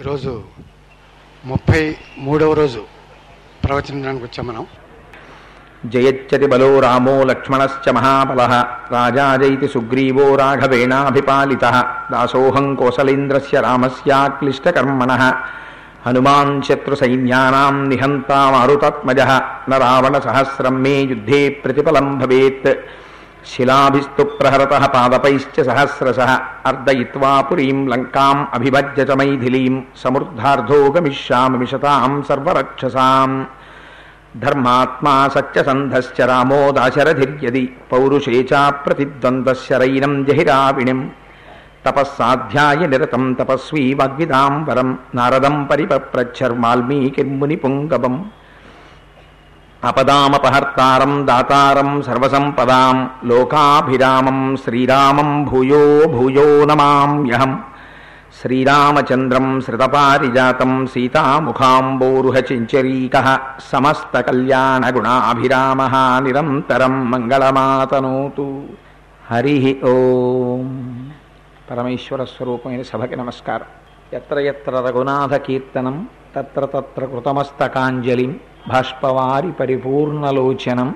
ఈరోజు ముప్పై మూడవ రోజు ప్రవచనానికి వచ్చాం మనం. జయచ్చతి బలో రామో లక్ష్మణశ్చ మహాబల రాజాజైతి సుగ్రీవో రాఘవేణాభిపాలిత దాసోహం కోసలేంద్రస్య రామస్యాక్లిష్టకర్మణ హనుమాన్ శత్రుసైన్యానాం నిహంతా మారుతాత్మజ న రావణ సహస్రం మే యుద్ధే ప్రతిఫలం భవేత్. శిలాభిస్తు ప్రహరత పాదపైశ్చ సహస్రశ అర్దయిత్వా పురీం లంకాం అభిభజ్య చ మైథిలీం సమృద్ధార్థో గమిష్యామి మిషతాం సర్వరక్షసాం ధర్మాత్మా సత్యసంధశ్చ రామో దాశరథిర్యది పౌరుషేచా చ ప్రతిద్వంద్వశరైనం జహిరావిణిం తపస్సాధ్యాయ నిరతం తపస్వీ వాగ్విదాం వరం నారదం పరిపప్రచ్చర్మాల్మీకిర్ముని పుంగవం అపదామపహర్తారం దాతారం సర్వసంపదాం లోకాభిరామం శ్రీరామం భూయో భూయో నమామ్యహం శ్రీరామచంద్రం శ్రుతపారిజాతం సీతాముఖాంబోరుహచించరీక సమస్తకల్యాణగుణాభిరామ నిరంతరం మంగళమాతనోతు హరి ఓం పరమేశ్వర స్వరూపమైన సభకి నమస్కారం ఎత్ర ఎత్ర రఘునాథ కీర్తనం తత్ర తత్ర కృతమస్తకాంజలిం భాష్పవారి పరిపూర్ణలోచనం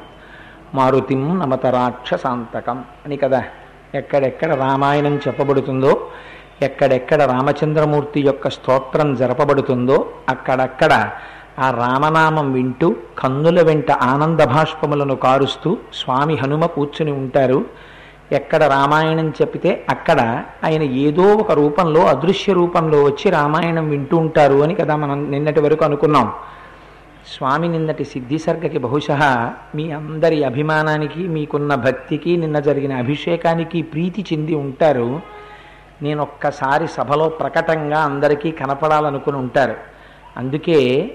మారుతిం నమత రాక్షసాంతకం అని కదా. ఎక్కడెక్కడ రామాయణం చెప్పబడుతుందో ఎక్కడెక్కడ రామచంద్రమూర్తి యొక్క స్తోత్రం జరపబడుతుందో అక్కడక్కడ ఆ రామనామం వింటూ కన్నుల వెంట ఆనంద భాష్పములను కారుస్తూ స్వామి హనుమ కూర్చుని ఉంటారు. ఎక్కడ రామాయణం చెప్పితే అక్కడ ఆయన ఏదో ఒక రూపంలో అదృశ్య రూపంలో వచ్చి రామాయణం వింటూ ఉంటారు అని కదా మనం నిన్నటి వరకు అనుకున్నాం. స్వామి నిన్నటి సిద్ధిసర్గకి బహుశా మీ అందరి అభిమానానికి మీకున్న భక్తికి నిన్న జరిగిన అభిషేకానికి ప్రీతి చెంది ఉంటారు. నేను ఒక్కసారి సభలో ప్రకటంగా అందరికీ కనపడాలనుకుని ఉంటారు. అందుకే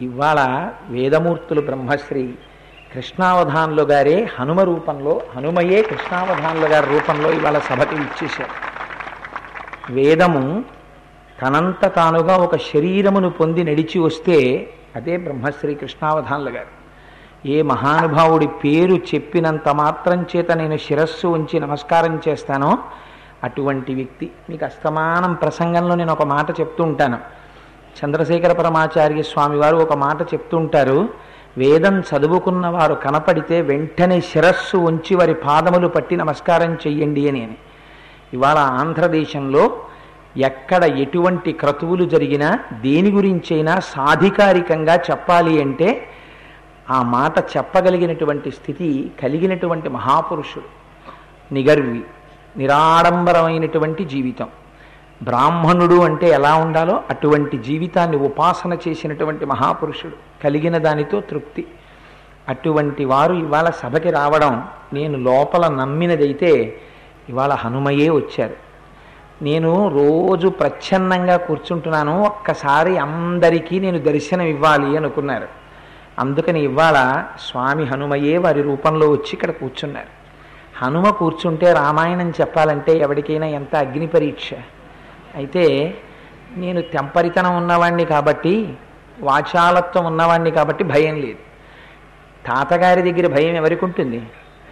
ఇవాళ వేదమూర్తులు బ్రహ్మశ్రీ కృష్ణావధానులు గారే హనుమ రూపంలో హనుమయే కృష్ణావధానులు గారి రూపంలో ఇవాళ సభకి ఇచ్చేశారు. వేదము తనంత తానుగా ఒక శరీరమును పొంది నడిచి వస్తే అదే బ్రహ్మశ్రీ కృష్ణావధానులు గారు. ఏ మహానుభావుడి పేరు చెప్పినంత మాత్రం చేత నేను శిరస్సు ఉంచి నమస్కారం చేస్తానో అటువంటి వ్యక్తి మీకు అస్తమానం ప్రసంగంలో నేను ఒక మాట చెప్తూ ఉంటాను. చంద్రశేఖర పరమాచార్య స్వామి వారు ఒక మాట చెప్తూ ఉంటారు. వేదం చదువుకున్న వారు కనపడితే వెంటనే శిరస్సు ఉంచి వారి పాదములు పట్టి నమస్కారం చెయ్యండి అని. అని ఇవాళ ఆంధ్రదేశంలో ఎక్కడ ఎటువంటి క్రతువులు జరిగినా దేని గురించైనా సాధికారికంగా చెప్పాలి అంటే ఆ మాట చెప్పగలిగినటువంటి స్థితి కలిగినటువంటి మహాపురుషుడు. నిగర్వి నిరాడంబరమైనటువంటి జీవితం. బ్రాహ్మణుడు అంటే ఎలా ఉండాలో అటువంటి జీవితాన్ని ఉపాసన చేసినటువంటి మహాపురుషుడు. కలిగిన దానితో తృప్తి. అటువంటి వారు ఇవాళ సభకి రావడం నేను లోపల నమ్మినదైతే ఇవాళ హనుమయే వచ్చారు. నేను రోజు ప్రచ్ఛన్నంగా కూర్చుంటున్నాను. ఒక్కసారి అందరికీ నేను దర్శనం ఇవ్వాలి అనుకున్నారు. అందుకని ఇవాళ స్వామి హనుమయే వారి రూపంలో వచ్చి ఇక్కడ కూర్చున్నారు. హనుమ కూర్చుంటే రామాయణం చెప్పాలంటే ఎవరికైనా ఎంత అగ్ని పరీక్ష? అయితే నేను తెంపరితనం ఉన్నవాణ్ణి కాబట్టి వాచాలత్వం ఉన్నవాణ్ణి కాబట్టి భయం లేదు. తాతగారి దగ్గర భయం ఎవరికి ఉంటుంది?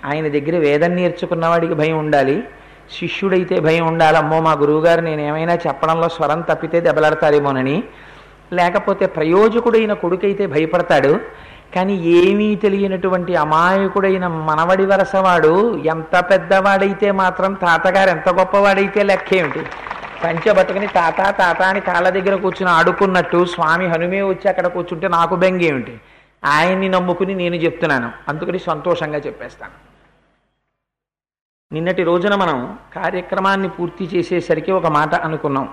ఆయన దగ్గర వేదం నేర్చుకున్నవాడికి భయం ఉండాలి. శిష్యుడైతే భయం ఉండాలమ్మో మా గురువుగారు నేను ఏమైనా చెప్పడంలో స్వరం తప్పితే దెబ్బలాడతారేమోనని లేకపోతే ప్రయోజకుడైన కొడుకైతే భయపడతాడు. కానీ ఏమీ తెలియనటువంటి అమాయకుడైన మనవడి వరసవాడు ఎంత పెద్దవాడైతే మాత్రం తాతగారు ఎంత గొప్పవాడైతే లెక్కేమిటి? పంచె బతుకుని తాత తాత అని కాళ్ళ దగ్గర కూర్చుని ఆడుకున్నట్టు స్వామి హనుమే వచ్చి అక్కడ కూర్చుంటే నాకు బెంగేమిటి? ఆయన్ని నమ్ముకుని నేను చెప్తున్నాను. అందుకని సంతోషంగా చెప్పేస్తాను. నిన్నటి రోజున మనం కార్యక్రమాన్ని పూర్తి చేసేసరికి ఒక మాట అనుకున్నాం.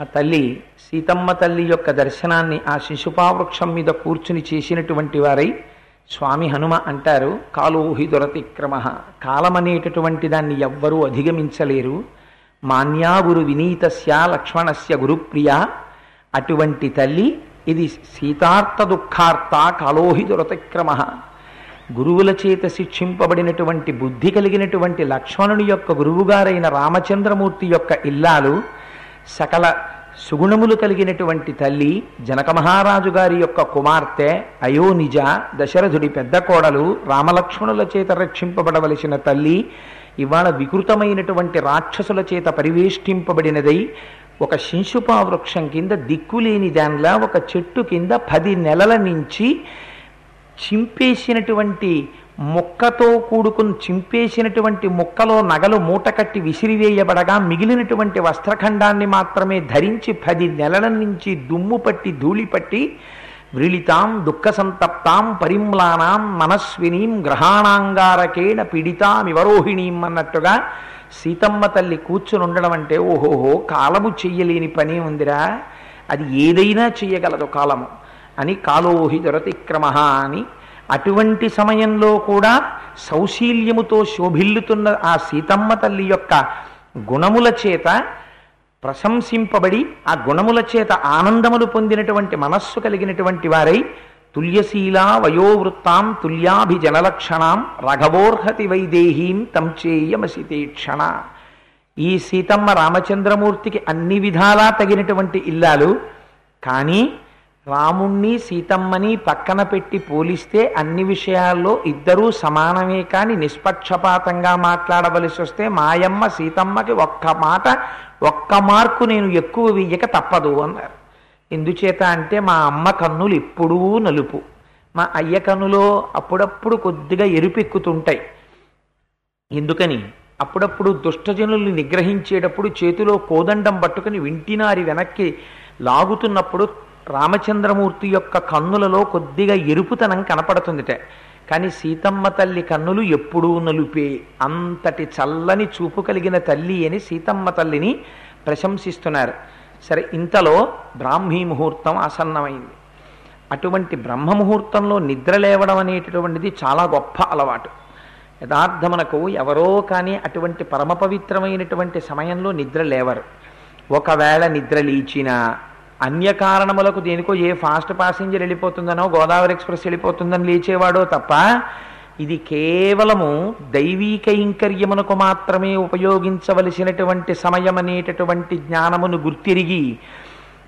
ఆ తల్లి సీతమ్మ తల్లి యొక్క దర్శనాన్ని ఆ శిశుపావృక్షం మీద కూర్చుని చేసినటువంటి వారై స్వామి హనుమ అంటారు కాలోహి దొరతిక్రమ. కాలమనేటటువంటి దాన్ని ఎవ్వరూ అధిగమించలేరు. మాన్యా గురు వినీతస్య లక్ష్మణస్య గురుప్రియ. అటువంటి తల్లి ఇది సీతార్థ దుఃఖార్త కాలోహి దురతిక్రమ. గురువుల చేత శిక్షింపబడినటువంటి బుద్ధి కలిగినటువంటి లక్ష్మణుని యొక్క గురువుగారైన రామచంద్రమూర్తి యొక్క ఇల్లాలు సకల సుగుణములు కలిగినటువంటి తల్లి జనక మహారాజు గారి యొక్క కుమార్తె అయోనిజ దశరథుడి పెద్ద కోడలు రామలక్ష్మణుల చేత రక్షింపబడవలసిన తల్లి ఇవాళ వికృతమైనటువంటి రాక్షసుల చేత పరివేష్టింపబడినదై ఒక శింశుపా వృక్షం కింద దిక్కులేని దానిలా ఒక చెట్టు కింద పది నెలల నుంచి చింపేసినటువంటి మొక్కతో కూడుకుని చింపేసినటువంటి మొక్కలో నగలు మూటకట్టి విసిరివేయబడగా మిగిలినటువంటి వస్త్రఖండాన్ని మాత్రమే ధరించి పది నెలల నుంచి దుమ్ము పట్టి ధూళి పట్టి వ్రీళితాం దుఃఖ సంతప్తాం పరిమ్లానాం మనస్వినీం గ్రహాణాంగారకేణ పీడితాం ఇవరోహిణీం అన్నట్టుగా సీతమ్మ తల్లి కూర్చుని ఉండడం అంటే ఓహోహో కాలము చెయ్యలేని పని ఉందిరా. అది ఏదైనా చెయ్యగలదు కాలము. అని కాలోహి దొరతిక్రమ అని అటువంటి సమయంలో కూడా సౌశీల్యముతో శోభిల్లుతున్న ఆ సీతమ్మ తల్లి యొక్క గుణముల చేత ప్రశంసింపబడి ఆ గుణముల చేత ఆనందములు పొందినటువంటి మనస్సు కలిగినటువంటి వారై తుల్యశీలా వయోవృత్తాం తుల్యాభిజనలక్షణాం రఘవోర్హతి వైదేహీం తం చేయమసితేక్షణ ఈ సీతమ్మ రామచంద్రమూర్తికి అన్ని విధాలా తగినటువంటి ఇల్లాలు కానీ రాముణ్ణి సీతమ్మని పక్కన పెట్టి పోలిస్తే అన్ని విషయాల్లో ఇద్దరూ సమానమే కానీ నిష్పక్షపాతంగా మాట్లాడవలసి వస్తే మాయమ్మ సీతమ్మకి ఒక్క మాట ఒక్క మార్కు నేను ఎక్కువ వెయ్యక తప్పదు అన్నారు. ఎందుచేత అంటే మా అమ్మ కన్నులు ఎప్పుడూ నలుపు. మా అయ్య కన్నులో అప్పుడప్పుడు కొద్దిగా ఎరుపెక్కుతుంటాయి. ఎందుకని? అప్పుడప్పుడు దుష్టజనుల్ని నిగ్రహించేటప్పుడు చేతిలో కోదండం పట్టుకుని వింటినారి వెనక్కి లాగుతున్నప్పుడు రామచంద్రమూర్తి యొక్క కన్నులలో కొద్దిగా ఎరుపుతనం కనపడుతుందిట. కానీ సీతమ్మ తల్లి కన్నులు ఎప్పుడూ నలుపే. అంతటి చల్లని చూపు కలిగిన తల్లి అని సీతమ్మ తల్లిని ప్రశంసిస్తున్నారు. సరే ఇంతలో బ్రాహ్మీ ముహూర్తం ఆసన్నమైంది. అటువంటి బ్రహ్మ ముహూర్తంలో నిద్ర లేవడం అనేటటువంటిది చాలా గొప్ప అలవాటు. యథార్థమునకు ఎవరో కానీ అటువంటి పరమ పవిత్రమైనటువంటి సమయంలో నిద్ర లేవరు. ఒకవేళ నిద్ర లేచినా అన్య కారణములకు దేనికో ఏ ఫాస్ట్ ప్యాసింజర్ వెళ్ళిపోతుందనో గోదావరి ఎక్స్ప్రెస్ వెళ్ళిపోతుందని లేచేవాడో తప్ప ఇది కేవలము దైవీ కైంకర్యమునకు మాత్రమే ఉపయోగించవలసినటువంటి సమయం అనేటటువంటి జ్ఞానమును గుర్తిరిగి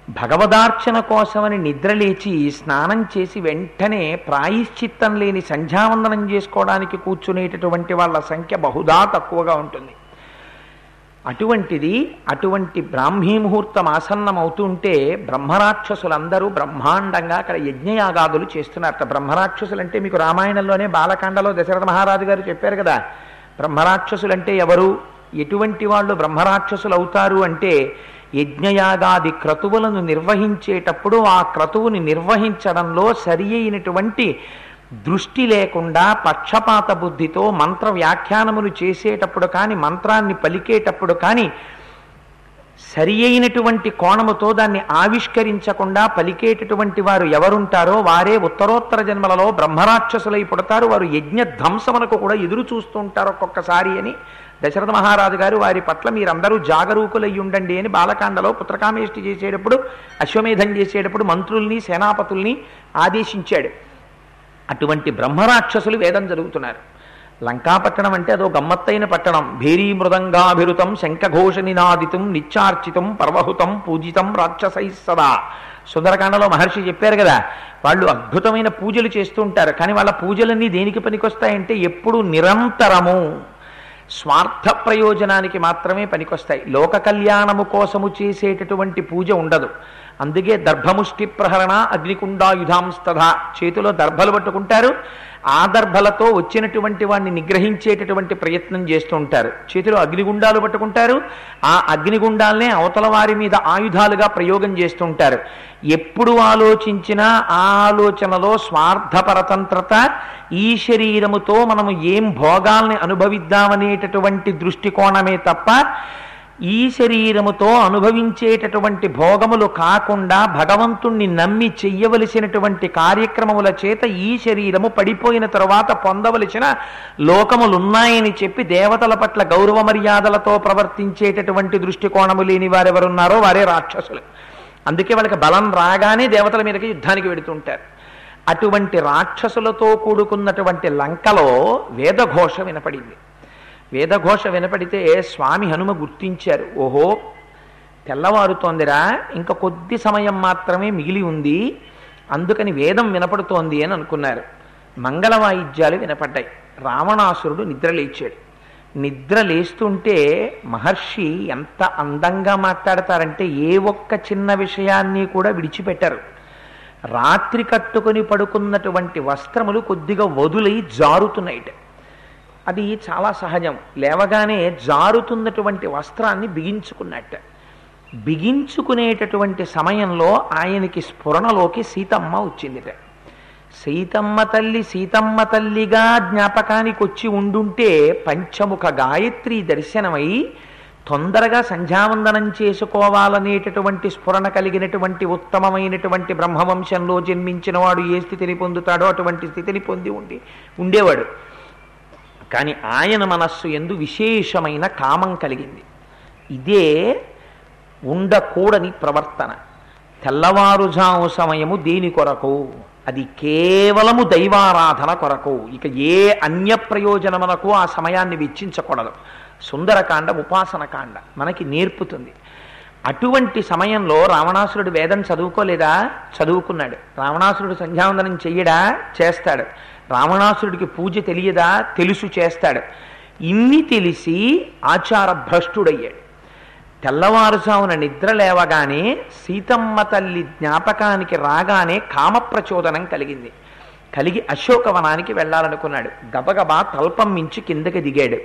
భగవదార్చన కోసమని నిద్రలేచి స్నానం చేసి వెంటనే ప్రాయశ్చిత్తం లేని సంధ్యావందనం చేసుకోవడానికి కూర్చునేటటువంటి వాళ్ళ సంఖ్య బహుదా తక్కువగా ఉంటుంది. అటువంటిది అటువంటి బ్రాహ్మీ ముహూర్తం ఆసన్నం అవుతుంటే బ్రహ్మరాక్షసులందరూ బ్రహ్మాండంగా అక్కడ యజ్ఞయాగాదులు చేస్తున్నారు. బ్రహ్మరాక్షసులు అంటే మీకు రామాయణంలోనే బాలకాండలో దశరథ మహారాజు గారు చెప్పారు కదా. బ్రహ్మరాక్షసులంటే ఎవరు? ఎటువంటి వాళ్ళు బ్రహ్మరాక్షసులు అవుతారు అంటే యజ్ఞయాగాది క్రతువులను నిర్వహించేటప్పుడు ఆ క్రతువుని నిర్వహించడంలో సరి అయినటువంటి దృష్టి లేకుండా పక్షపాత బుద్ధితో మంత్ర వ్యాఖ్యానములు చేసేటప్పుడు కానీ మంత్రాన్ని పలికేటప్పుడు కానీ సరి అయినటువంటి కోణముతో దాన్ని ఆవిష్కరించకుండా పలికేటటువంటి వారు ఎవరుంటారో వారే ఉత్తరోత్తర జన్మలలో బ్రహ్మరాక్షసులై పుడతారు. వారు యజ్ఞ ధ్వంసమునకు కూడా ఎదురు చూస్తూ ఉంటారు ఒక్కొక్కసారి అని. దశరథ మహారాజు గారు వారి పట్ల మీరందరూ జాగరూకులై ఉండండి అని బాలకాండలో పుత్రకామేష్టి చేసేటప్పుడు అశ్వమేధం చేసేటప్పుడు మంత్రుల్ని సేనాపతుల్ని ఆదేశించాడు. అటువంటి బ్రహ్మరాక్షసులు వేదం జరుగుతున్నారు. లంకాపట్టణం అంటే అదో గమ్మత్తైన పట్టణం. భేరీ మృదంగాభిరుతం శంఖఘోష నినాదితం నిత్యార్చితం పర్వహుతం పూజితం రాక్షసై సదా. సుందరకాండలో మహర్షి చెప్పారు కదా వాళ్ళు అద్భుతమైన పూజలు చేస్తూ ఉంటారు. కానీ వాళ్ళ పూజలన్నీ దేనికి పనికొస్తాయంటే ఎప్పుడు నిరంతరము. స్వార్థ ప్రయోజనానికి మాత్రమే పనికొస్తాయి. లోక కళ్యాణము కోసము చేసేటటువంటి పూజ ఉండదు. అందుకే దర్భముష్టి ప్రహరణ అగ్నికుండాయుధాంస్తథ చేతిలో దర్భలు పట్టుకుంటారు. ఆదర్భలతో వచ్చినటువంటి వాడిని నిగ్రహించేటటువంటి ప్రయత్నం చేస్తూ ఉంటారు. చేతిలో అగ్నిగుండాలు పట్టుకుంటారు. ఆ అగ్నిగుండాలనే అవతల వారి మీద ఆయుధాలుగా ప్రయోగం చేస్తూ ఉంటారు. ఎప్పుడు ఆలోచించినా ఆ ఆలోచనలో స్వార్థపరతంత్రత ఈ శరీరముతో మనము ఏం భోగాల్ని అనుభవిద్దామనేటటువంటి దృష్టికోణమే తప్ప ఈ శరీరముతో అనుభవించేటటువంటి భోగములు కాకుండా భగవంతుణ్ణి నమ్మి చెయ్యవలసినటువంటి కార్యక్రమముల చేత ఈ శరీరము పడిపోయిన తరువాత పొందవలసిన లోకములున్నాయని చెప్పి దేవతల పట్ల గౌరవ మర్యాదలతో ప్రవర్తించేటటువంటి దృష్టికోణము లేని వారెవరున్నారో వారే రాక్షసులు. అందుకే వాళ్ళకి బలం రాగానే దేవతల మీదకి యుద్ధానికి వెడుతుంటారు. అటువంటి రాక్షసులతో కూడుకున్నటువంటి లంకలో వేదఘోష వినపడింది. వేదఘోష వినపడితే స్వామి హనుమ గుర్తించారు? ఓహో తెల్లవారుతోందిరా ఇంకా కొద్ది సమయం మాత్రమే మిగిలి ఉంది అందుకని వేదం వినపడుతోంది అని అనుకున్నారు. మంగళ వాయిద్యాలు వినపడ్డాయి. రావణాసురుడు నిద్రలేచాడు నిద్ర లేస్తుంటే మహర్షి ఎంత అందంగా మాట్లాడతారంటే ఏ ఒక్క చిన్న విషయాన్ని కూడా విడిచిపెట్టరు. రాత్రి కట్టుకొని పడుకున్నటువంటి వస్త్రములు కొద్దిగా వదులై జారుతున్నాయిట. అది చాలా సహజం. లేవగానే జారుతున్నటువంటి వస్త్రాన్ని బిగించుకున్నట్టు. బిగించుకునేటటువంటి సమయంలో ఆయనకి స్ఫురణలోకి సీతమ్మ వచ్చిందిట. సీతమ్మ తల్లి సీతమ్మ తల్లిగా జ్ఞాపకానికి వచ్చి ఉండుంటే పంచముఖ గాయత్రి దర్శనమై తొందరగా సంధ్యావందనం చేసుకోవాలనేటటువంటి స్ఫురణ కలిగినటువంటి ఉత్తమమైనటువంటి బ్రహ్మవంశంలో జన్మించిన వాడు ఏ స్థితిని పొందుతాడో అటువంటి స్థితిని పొంది ఉండి ఉండేవాడు. కానీ ఆయన మనస్సు ఎందు విశేషమైన కామం కలిగింది. ఇదే ఉండకూడని ప్రవర్తన. తెల్లవారుజాము సమయము దేని కొరకు? అది కేవలము దైవారాధన కొరకు. ఇక ఏ అన్య ప్రయోజనమునకు ఆ సమయాన్ని వెచ్చించకూడదు. సుందరకాండ ఉపాసనకాండ మనకి నేర్పుతుంది. అటువంటి సమయంలో రావణాసురుడు వేదం చదువుకోలేదా? చదువుకున్నాడు. రావణాసురుడు సంధ్యావందనం చెయ్యడా? చేస్తాడు. రావణాసురుడికి పూజ తెలియదా? తెలుసు చేస్తాడు. ఇన్ని తెలిసి ఆచార భ్రష్టుడయ్యాడు తెల్లవారుజామున నిద్ర లేవగానే సీతమ్మ తల్లి జ్ఞాపకానికి రాగానే కామప్రచోదనం కలిగింది. కలిగి అశోకవనానికి వెళ్ళాలనుకున్నాడు. గబగబా తల్పం మించి కిందకి దిగాడు.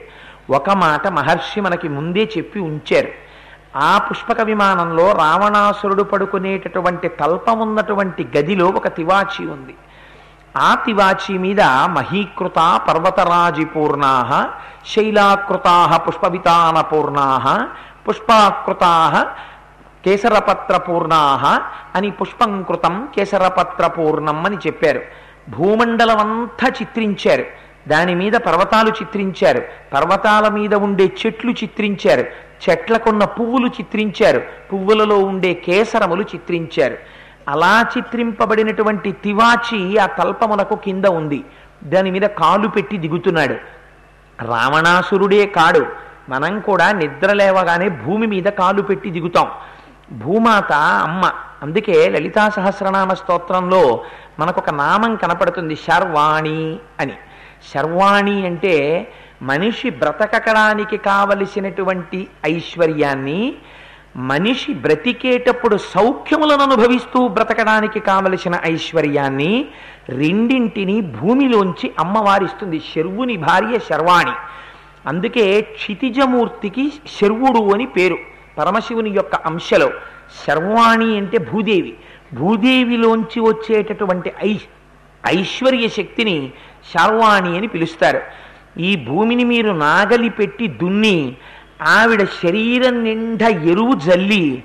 ఒక మాట మహర్షి మనకి ముందే చెప్పి ఉంచారు. ఆ పుష్పక విమానంలో రావణాసురుడు పడుకునేటటువంటి తల్పం ఉన్నటువంటి గదిలో ఒక తివాచి ఉంది. ఆ తివాచి మీద మహీకృత పర్వతరాజిపూర్ణా శైలాకృతా పుష్పవితానపూర్ణా పుష్పాకృతా కేసరపత్రపూర్ణా అని పుష్పంకృతం కేసరపత్రపూర్ణం అని చెప్పారు. భూమండలమంతా చిత్రించారు. దాని మీద పర్వతాలు చిత్రించారు. పర్వతాల మీద ఉండే చెట్లు చిత్రించారు. చెట్లకున్న పువ్వులు చిత్రించారు. పువ్వులలో ఉండే కేసరములు చిత్రించారు. అలా చిత్రింపబడినటువంటి తివాచి ఆ తల్పమునకు కింద ఉంది. దాని మీద కాలు పెట్టి దిగుతున్నాడు. రావణాసురుడే కాడు. మనం కూడా నిద్ర లేవగానే భూమి మీద కాలు పెట్టి దిగుతాం. భూమాత అమ్మ. అందుకే లలితా సహస్రనామ స్తోత్రంలో మనకొక నామం కనపడుతుంది శర్వాణి అని. శర్వాణి అంటే మనిషి బ్రతకడానికి కావలసినటువంటి ఐశ్వర్యాన్ని మనిషి బ్రతికేటప్పుడు సౌఖ్యములను అనుభవిస్తూ బ్రతకడానికి కావలసిన ఐశ్వర్యాన్ని రెండింటిని భూమిలోంచి అమ్మవారిస్తుంది శర్వుని భార్య శర్వాణి. అందుకే క్షితిజమూర్తికి శర్వుడు అని పేరు పరమశివుని యొక్క అంశలో. శర్వాణి అంటే భూదేవి. భూదేవిలోంచి వచ్చేటటువంటి ఐ ఐశ్వర్య శక్తిని శర్వాణి అని పిలుస్తారు. ఈ భూమిని మీరు నాగలి పెట్టి దున్ని ఆవిడ శరీరం నిండా ఎరువు జల్లి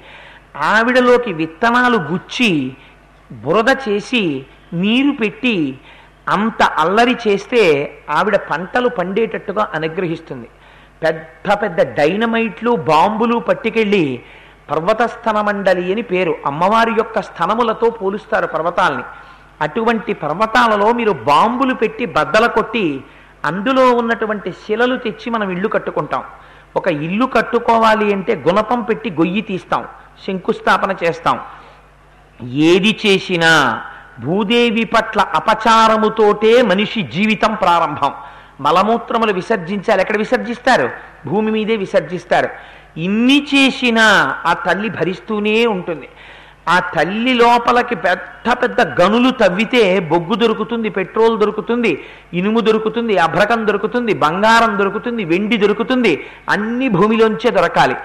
ఆవిడలోకి విత్తనాలు గుచ్చి బురద చేసి నీరు పెట్టి అంత అల్లరి చేస్తే ఆవిడ పంటలు పండేటట్టుగా అనుగ్రహిస్తుంది. పెద్ద పెద్ద డైనమైట్లు బాంబులు పట్టుకెళ్ళి పర్వతస్థన మండలి అని పేరు. అమ్మవారి యొక్క స్థనములతో పోలుస్తారు పర్వతాల్ని. అటువంటి పర్వతాలలో మీరు బాంబులు పెట్టి బద్దల కొట్టి అందులో ఉన్నటువంటి శిలలు తెచ్చి మనం ఇల్లు కట్టుకుంటాం. ఒక ఇల్లు కట్టుకోవాలి అంటే గుణపం పెట్టి గొయ్యి తీస్తాం శంకుస్థాపన చేస్తాం. ఏది చేసినా భూదేవి పట్ల అపచారముతోటే మనిషి జీవితం ప్రారంభం. మలమూత్రములు విసర్జించాలి. ఎక్కడ విసర్జిస్తారు? భూమి మీదే విసర్జిస్తారు. ఇన్ని చేసినా ఆ తల్లి భరిస్తూనే ఉంటుంది. ఆ తల్లి లోపలికి పెద్ద పెద్ద గనులు తవ్వితే బొగ్గు దొరుకుతుంది పెట్రోల్ దొరుకుతుంది ఇనుము దొరుకుతుంది అభ్రకం దొరుకుతుంది బంగారం దొరుకుతుంది వెండి దొరుకుతుంది అన్ని భూమిలోంచే దొరకాలి.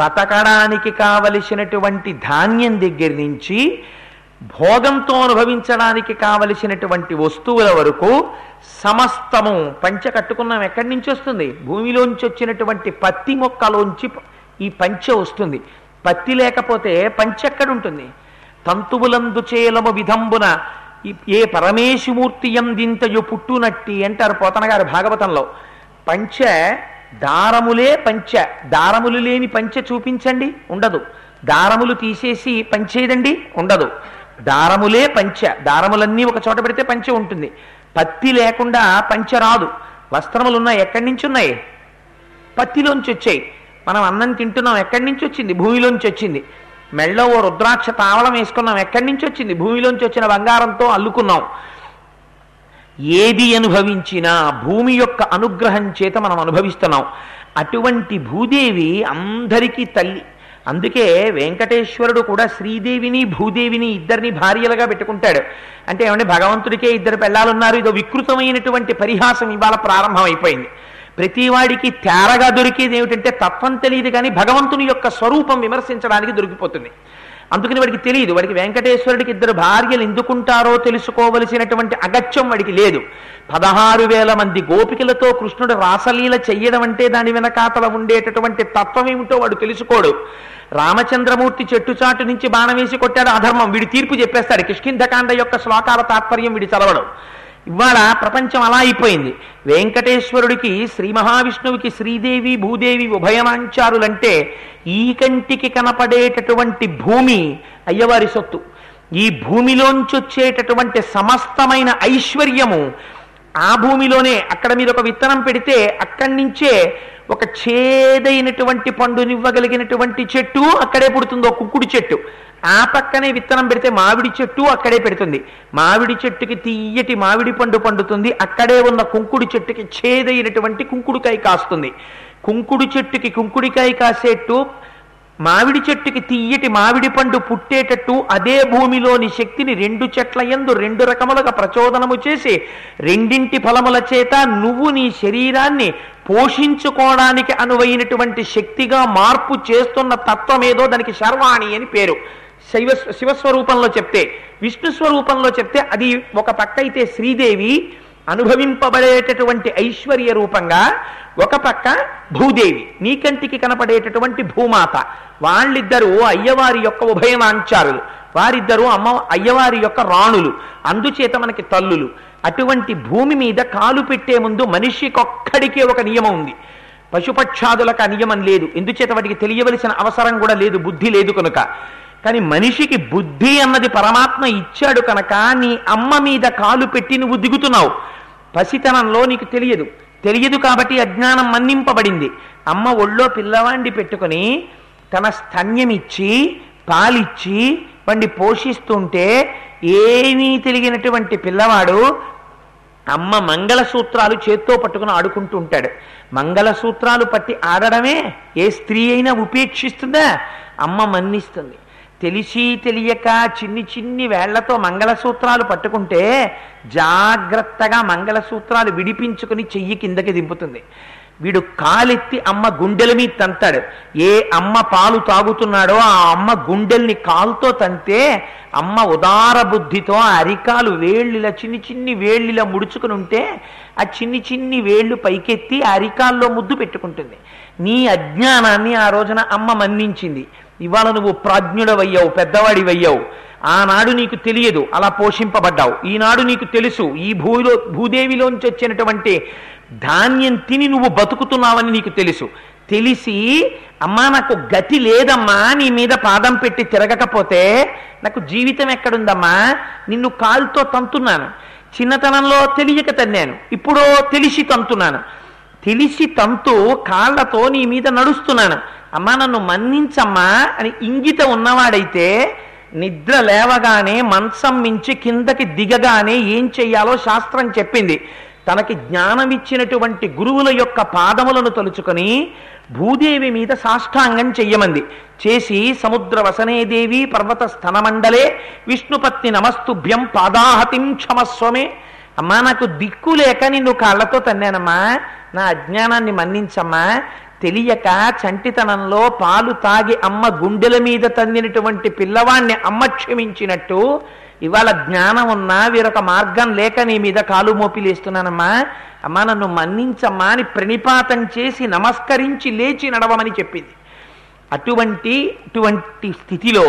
బతకడానికి కావలసినటువంటి ధాన్యం దగ్గర నుంచి భోగంతో అనుభవించడానికి కావలసినటువంటి వస్తువుల వరకు సమస్తము పంచ కట్టుకున్నాం ఎక్కడి నుంచి వస్తుంది? భూమిలోంచి వచ్చినటువంటి పత్తి మొక్కలోంచి ఈ పంచె వస్తుంది. పత్తి లేకపోతే పంచె ఎక్కడుంటుంది తంతువులందు చేలము విధంబున ఏ పరమేశుమూర్తి ఎందింతయు పుట్టునట్టి అంటారు పోతనగారు భాగవతంలో. పంచె దారములే పంచె. దారములు లేని పంచె చూపించండి ఉండదు. దారములు తీసేసి పంచేదండి ఉండదు. దారములే పంచ. దారములన్నీ ఒక చోట పెడితే పంచె ఉంటుంది. పత్తి లేకుండా పంచె రాదు. వస్త్రములు ఉన్నాయి ఎక్కడి నుంచి ఉన్నాయి పత్తిలోంచి వచ్చాయి మనం అన్నం తింటున్నాం ఎక్కడి నుంచి వచ్చింది? భూమిలోంచి వచ్చింది. మెళ్ళో ఓ రుద్రాక్ష తావళం వేసుకున్నాం ఎక్కడి నుంచి వచ్చింది? భూమిలోంచి వచ్చిన బంగారంతో అల్లుకున్నాం. ఏది అనుభవించినా భూమి యొక్క అనుగ్రహం చేత మనం అనుభవిస్తున్నాం. అటువంటి భూదేవి అందరికీ తల్లి. అందుకే వెంకటేశ్వరుడు కూడా శ్రీదేవిని భూదేవిని ఇద్దరిని భార్యలుగా పెట్టుకుంటాడు. అంటే ఏమంటే భగవంతుడికే ఇద్దరు పెళ్ళాలున్నారు. ఇదో వికృతమైనటువంటి పరిహాసం ఇవాళ ప్రారంభమైపోయింది. ప్రతివాడికి తేరగా దొరికేది ఏమిటంటే తత్వం తెలియదు కానీ భగవంతుని యొక్క స్వరూపం విమర్శించడానికి దొరికిపోతుంది. అందుకని వాడికి తెలియదు. వాడికి వెంకటేశ్వరుడికి ఇద్దరు భార్యలు ఎందుకుంటారో తెలుసుకోవలసినటువంటి అగత్యం వాడికి లేదు. పదహారు వేల మంది గోపికలతో కృష్ణుడు రాసలీల చెయ్యడం అంటే దాని వెనకాతల ఉండేటటువంటి తత్వం ఏమిటో వాడు తెలుసుకోడు. రామచంద్రమూర్తి చెట్టుచాటు నుంచి బాణం వేసి కొట్టాడు అధర్మం వీడి తీర్పు చెప్పేస్తాడు. కిష్కింధకాండ యొక్క శ్లోకాల తాత్పర్యం వీడి చదవడం. ఇవాళ ప్రపంచం అలా అయిపోయింది. వెంకటేశ్వరుడికి శ్రీ మహావిష్ణువుకి శ్రీదేవి భూదేవి ఉభయమాంచారులంటే ఈ కంటికి కనపడేటటువంటి భూమి అయ్యవారి సొత్తు. ఈ భూమిలోంచి వచ్చేటటువంటి సమస్తమైన ఐశ్వర్యము ఆ భూమిలోనే. అక్కడ మీరు ఒక విత్తనం పెడితే అక్కడి నుంచే ఒక చేదైనటువంటి పండునివ్వగలిగినటువంటి చెట్టు అక్కడే పుడుతుందో కుక్కుడు చెట్టు. ఆ పక్కనే విత్తనం పెడితే మామిడి చెట్టు అక్కడే పెడుతుంది. మామిడి చెట్టుకి తీయటి మామిడి పండు పండుతుంది. అక్కడే ఉన్న కుంకుడు చెట్టుకి చేదైనటువంటి కుంకుడుకాయ కాస్తుంది. కుంకుడు చెట్టుకి కుంకుడికాయ కాసేట్టు మామిడి చెట్టుకి తీయటి మామిడి పండు పుట్టేటట్టు అదే భూమిలోని శక్తిని రెండు చెట్ల యందు రెండు రకములుగా ప్రచోదనము చేసి రెండింటి ఫలముల చేత నువ్వు నీ శరీరాన్ని పోషించుకోవడానికి అనువైనటువంటి శక్తిగా మార్పు చేస్తున్న తత్వం ఏదో దానికి శర్వాణి అని పేరు. శైవ శివస్వరూపంలో చెప్తే విష్ణు స్వరూపంలో చెప్తే అది ఒక పక్క అయితే శ్రీదేవి అనుభవింపబడేటటువంటి ఐశ్వర్య రూపంగా ఒక పక్క భూదేవి నీకంటికి కనపడేటటువంటి భూమాత. వాళ్ళిద్దరూ అయ్యవారి యొక్క ఉభయమాంచారులు వారిద్దరూ అమ్మ అయ్యవారి యొక్క రాణులు. అందుచేత మనకి తల్లులు. అటువంటి భూమి మీద కాలు పెట్టే ముందు మనిషికొక్కడికే ఒక నియమం ఉంది. పశుపక్షాదులకు నియమం లేదు. ఎందుచేత వాటికి తెలియవలసిన అవసరం కూడా లేదు బుద్ధి లేదు కనుక. కానీ మనిషికి బుద్ధి అన్నది పరమాత్మ ఇచ్చాడు కనుక నీ అమ్మ మీద కాలు పెట్టి నువ్వు దిగుతున్నావు. పసితనంలో నీకు తెలియదు. తెలియదు కాబట్టి అజ్ఞానం మన్నింపబడింది. అమ్మ ఒళ్ళో పిల్లవాడిని పెట్టుకొని తన స్తన్యమిచ్చి పాలిచ్చి వండి పోషిస్తుంటే ఏమీ తెలియనటువంటి పిల్లవాడు అమ్మ మంగళసూత్రాలు చేత్తో పట్టుకుని ఆడుకుంటూ ఉంటాడు. మంగళసూత్రాలు పట్టి ఆడడమే ఏ స్త్రీ అయినా ఉపేక్షిస్తుందా? అమ్మ మన్నిస్తుంది. తెలిసి తెలియక చిన్ని చిన్ని వేళ్ళతో మంగళసూత్రాలు పట్టుకుంటే జాగ్రత్తగా మంగళసూత్రాలు విడిపించుకుని చెయ్యి కిందకి దింపుతుంది. వీడు కాలెత్తి అమ్మ గుండెల మీద తంతాడు. ఏ అమ్మ పాలు తాగుతున్నాడో ఆ అమ్మ గుండెల్ని కాలుతో తంతే అమ్మ ఉదార బుద్ధితో ఆ అరికాలు వేళ్ళిలా చిన్ని చిన్ని వేళ్ళిలా ముడుచుకుని ఉంటే ఆ చిన్ని చిన్ని వేళ్ళు పైకెత్తి ఆ అరికాల్లో ముద్దు పెట్టుకుంటుంది. నీ అజ్ఞానాన్ని ఆ రోజున అమ్మ మన్నించింది. ఇవాళ నువ్వు ప్రాజ్ఞుడవయ్యావు పెద్దవాడివయ్యావు. ఆనాడు నీకు తెలియదు అలా పోషింపబడ్డావు. ఈనాడు నీకు తెలుసు ఈ భూలో భూదేవిలోంచి వచ్చినటువంటి ధాన్యం తిని నువ్వు బతుకుతున్నావని నీకు తెలుసు. తెలిసి అమ్మా నాకు గతి లేదమ్మా నీ మీద పాదం పెట్టి తిరగకపోతే నాకు జీవితం ఎక్కడుందమ్మా? నిన్ను కాలుతో తంతున్నాను. చిన్నతనంలో తెలియక తన్నాను. ఇప్పుడు తెలిసి తంతున్నాను. తెలిసి తంతు కాళ్ళతో నీ మీద నడుస్తున్నాను. అమ్మా నన్ను మన్నించమ్మా అని ఇంగిత ఉన్నవాడైతే నిద్ర లేవగానే మంచం మించి కిందకి దిగగానే ఏం చెయ్యాలో శాస్త్రం చెప్పింది. తనకి జ్ఞానం ఇచ్చినటువంటి గురువుల యొక్క పాదములను తలుచుకొని భూదేవి మీద సాష్టాంగం చెయ్యమంది. చేసి సముద్ర వసనేదేవి పర్వత స్థనమండలే విష్ణుపత్ని నమస్తుభ్యం పాదాహతిం క్షమస్వమే. అమ్మా నాకు దిక్కు లేక నిన్ను కాళ్ళతో తన్నానమ్మా. నా అజ్ఞానాన్ని మన్నించమ్మా. తెలియక చంటితనంలో పాలు తాగి అమ్మ గుండెల మీద తన్నినటువంటి పిల్లవాణ్ణి అమ్మ క్షమించినట్టు ఇవాళ జ్ఞానం ఉన్నా వీరొక మార్గం లేక నీ మీద కాలు మోపిలేస్తున్నానమ్మా అమ్మా నన్ను మన్నించమ్మా అని ప్రణిపాతం చేసి నమస్కరించి లేచి నడవమని చెప్పింది. అటువంటి అటువంటి స్థితిలో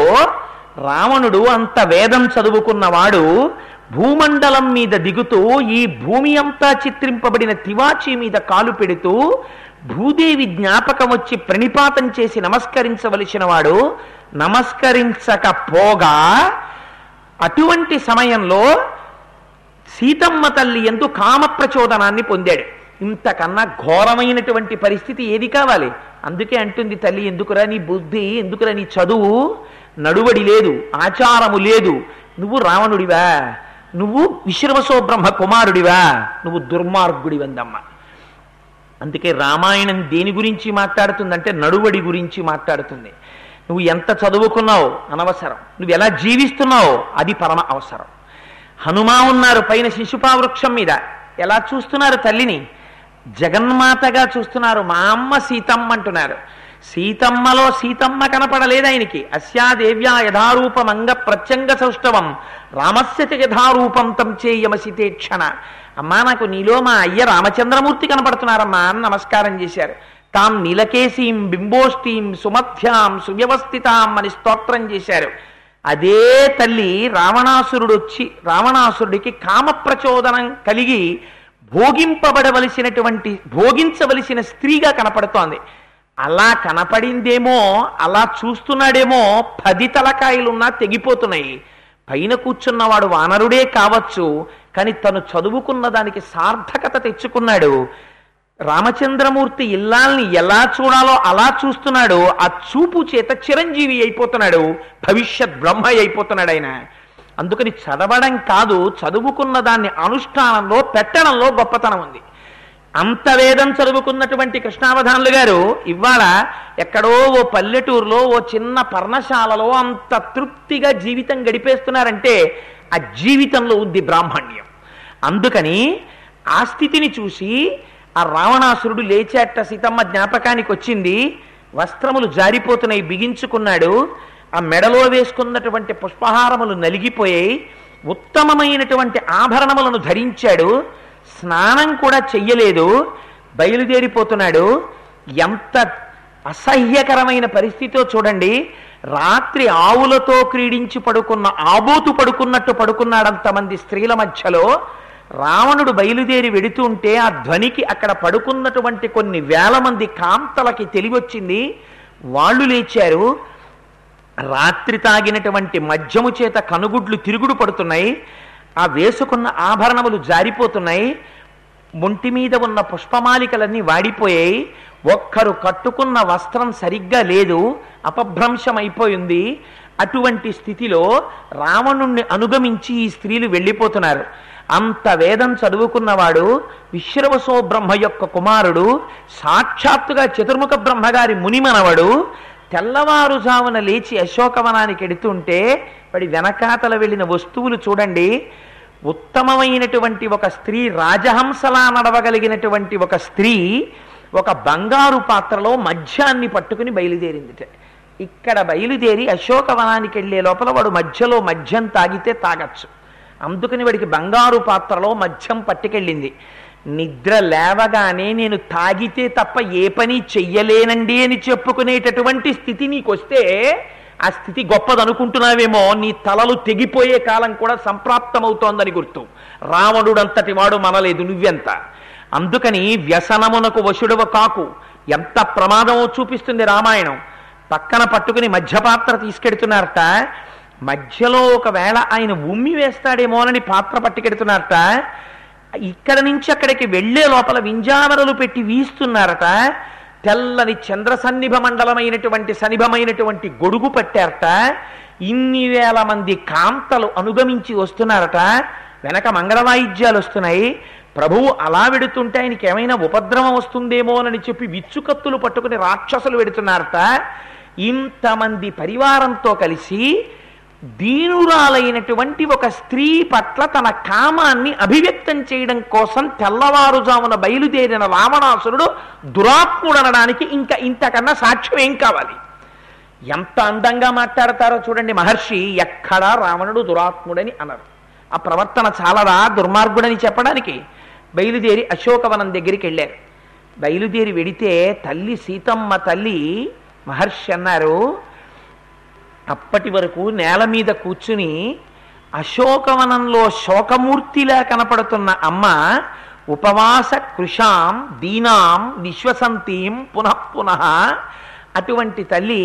రావణుడు అంత వేదం చదువుకున్నవాడు భూమండలం మీద దిగుతూ ఈ భూమి అంతా చిత్రింపబడిన తివాచి మీద కాలు పెడుతూ భూదేవి జ్ఞాపకం వచ్చి ప్రణిపాతం చేసి నమస్కరించవలసిన వాడు నమస్కరించకపోగా అటువంటి సమయంలో సీతమ్మ తల్లి ఎందు కామ ప్రచోదనాన్ని పొందాడు. ఇంతకన్నా ఘోరమైనటువంటి పరిస్థితి ఏది కావాలి? అందుకే అంటుంది తల్లి ఎందుకురా నీ బుద్ధి? ఎందుకురా నీ చదువు? నడువడి లేదు ఆచారము లేదు. నువ్వు రావణుడివా? నువ్వు విశ్రవసో బ్రహ్మ కుమారుడివా? నువ్వు దుర్మార్గుడివందమ్మ. అందుకే రామాయణం దేని గురించి మాట్లాడుతుందంటే నడువడి గురించి మాట్లాడుతుంది. నువ్వు ఎంత చదువుకున్నావు? అనవసరం. నువ్వు ఎలా జీవిస్తున్నావు? అది పరమ అవసరం. హనుమా ఉన్నారు పైన శిశుపావృక్షం మీద. ఎలా చూస్తున్నారు తల్లిని? జగన్మాతగా చూస్తున్నారు మా అమ్మ సీతమ్మ అంటున్నారు. సీతమ్మలో సీతమ్మ కనపడలేదు ఆయనకి. అస్యాదేవ్యా యథారూపమంగ ప్రత్యంగ సౌష్ఠవం రామస్య యథారూపం తం చేయమసితే క్షణ. అమ్మా నాకు నీలో మా అయ్య రామచంద్రమూర్తి కనపడుతున్నారమ్మా అని నమస్కారం చేశారు. తాం నీలకేశీం బింబోష్ఠీం సుమధ్యాం సువ్యవస్థితాం అని స్తోత్రం చేశారు. అదే తల్లి రావణాసురుడు వచ్చి రావణాసురుడికి కామ ప్రచోదనం కలిగి భోగింపబడవలసినటువంటి భోగించవలసిన స్త్రీగా కనపడుతోంది. అలా కనపడిందేమో అలా చూస్తున్నాడేమో పది తలకాయలున్నా తెగిపోతున్నాయి. పైన కూర్చున్నవాడు వానరుడే కావచ్చు కానీ తను చదువుకున్న దానికి సార్థకత తెచ్చుకున్నాడు. రామచంద్రమూర్తి ఇల్లాల్ని ఎలా చూడాలో అలా చూస్తున్నాడు ఆ చూపు చేత చిరంజీవి అయిపోతున్నాడు భవిష్యత్ బ్రహ్మ అయిపోతున్నాడు ఆయన. అందుకని చదవడం కాదు చదువుకున్న దాన్ని అనుష్ఠానంలో పెట్టడంలో గొప్పతనం ఉంది. అంత వేదం చదువుకున్నటువంటి కృష్ణావధానులు గారు ఇవాళ ఎక్కడో ఓ పల్లెటూరులో ఓ చిన్న పర్ణశాలలో అంత తృప్తిగా జీవితం గడిపేస్తున్నారంటే ఆ జీవితంలో ఉంది బ్రాహ్మణ్యం. అందుకని ఆ స్థితిని చూసి ఆ రావణాసురుడు లేచేట సీతమ్మ జ్ఞాపకానికి వచ్చింది. వస్త్రములు జారిపోతున్నాయి బిగించుకున్నాడు. ఆ మెడలో వేసుకున్నటువంటి పుష్పహారములు నలిగిపోయాయి. ఉత్తమమైనటువంటి ఆభరణములను ధరించాడు. స్నానం కూడా చెయ్యలేదు బయలుదేరిపోతున్నాడు. ఎంత అసహ్యకరమైన పరిస్థితితో చూడండి రాత్రి ఆవులతో క్రీడించి పడుకున్న ఆబోతు పడుకున్నట్టు పడుకున్నాడంతమంది స్త్రీల మధ్యలో రావణుడు బయలుదేరి వెడుతుంటే ఆ ధ్వనికి అక్కడ పడుకున్నటువంటి కొన్ని వేల మంది కాంతలకి తెలివొచ్చింది. వాళ్ళు లేచారు. రాత్రి తాగినటువంటి మద్యము చేత కనుగుడ్లు తిరుగుడు పడుతున్నాయి. ఆ వేసుకున్న ఆభరణములు జారిపోతున్నాయి ఒంటి మీద ఉన్న పుష్పమాలికలన్నీ వాడిపోయాయి ఒక్కరు కట్టుకున్న వస్త్రం సరిగ్గా లేదు అపభ్రంశమైపోయింది. అటువంటి స్థితిలో రావణుణ్ణి అనుగమించి ఈ స్త్రీలు వెళ్ళిపోతున్నారు. అంత వేదం చదువుకున్నవాడు విశ్రవసో బ్రహ్మ యొక్క కుమారుడు సాక్షాత్తుగా చతుర్ముఖ బ్రహ్మగారి మునిమనవడు తెల్లవారుజామున లేచి అశోకవనానికి ఎడుతుంటే వాడి వెనకాతల వెళ్ళిన వస్తువులు చూడండి ఉత్తమమైనటువంటి ఒక స్త్రీ రాజహంసలా నడవగలిగినటువంటి ఒక స్త్రీ ఒక బంగారు పాత్రలో మధ్యాన్ని పట్టుకుని బయలుదేరిందిట. ఇక్కడ బయలుదేరి అశోకవనానికి వెళ్ళే లోపల వాడు మధ్యలో మద్యం తాగితే తాగచ్చు. అందుకని వాడికి బంగారు పాత్రలో మద్యం పట్టుకెళ్ళింది. నిద్ర లేవగానే నేను తాగితే తప్ప ఏ పని చెయ్యలేనండి అని చెప్పుకునేటటువంటి స్థితి నీకొస్తే వస్తే ఆ స్థితి గొప్పదనుకుంటున్నావేమో నీ తలలు తెగిపోయే కాలం కూడా సంప్రాప్తమవుతోందని గుర్తు. రావణుడంతటి వాడు మనలేదు నువ్వెంత? అందుకని వ్యసనమునకు వశుడవ కాకు. ఎంత ప్రమాదమో చూపిస్తుంది రామాయణం. పక్కన పట్టుకుని మధ్యపాత్ర తీసుకెడుతున్నారట. మధ్యలో ఒకవేళ ఆయన ఉమ్మి వేస్తాడేమోనని పాత్ర పట్టుకెడుతున్నారట. ఇక్కడ నుంచి అక్కడికి వెళ్ళే లోపల వింజామరలు పెట్టి వీస్తున్నారట. తెల్లని చంద్ర సన్నిభ మండలమైనటువంటి సన్నిభమైనటువంటి గొడుగు పట్టారట. ఇన్ని వేల మంది కాంతలు అనుగమించి వస్తున్నారట. వెనక మంగళవాయిద్యాలు వస్తున్నాయి. ప్రభువు అలా వెడుతుంటే ఆయనకి ఏమైనా ఉపద్రవం వస్తుందేమోనని చెప్పి విచ్చుకత్తులు పట్టుకుని రాక్షసులు వెడుతున్నారట. ఇంతమంది పరివారంతో కలిసి దీనురాలైనటువంటి ఒక స్త్రీ పట్ల తన కామాన్ని అభివ్యక్తం చేయడం కోసం తెల్లవారుజామున బయలుదేరిన రావణాసురుడు దురాత్ముడనడానికి ఇంకా ఇంతకన్నా సాక్ష్యం ఏం కావాలి? ఎంత అందంగా మాట్లాడతారో చూడండి మహర్షి ఎక్కడా రావణుడు దురాత్ముడని అనరు. ఆ ప్రవర్తన చాలదా దుర్మార్గుడని చెప్పడానికి? బయలుదేరి అశోకవనం దగ్గరికి వెళ్ళారు. బయలుదేరి వెడితే తల్లి సీతమ్మ తల్లి మహర్షి అన్నారు అప్పటి వరకు నేల మీద కూర్చుని అశోకవనంలో శోకమూర్తిలా కనపడుతున్న అమ్మ ఉపవాస కృషాం దీనాం విశ్వసంతీం పునః పునః అటువంటి తల్లి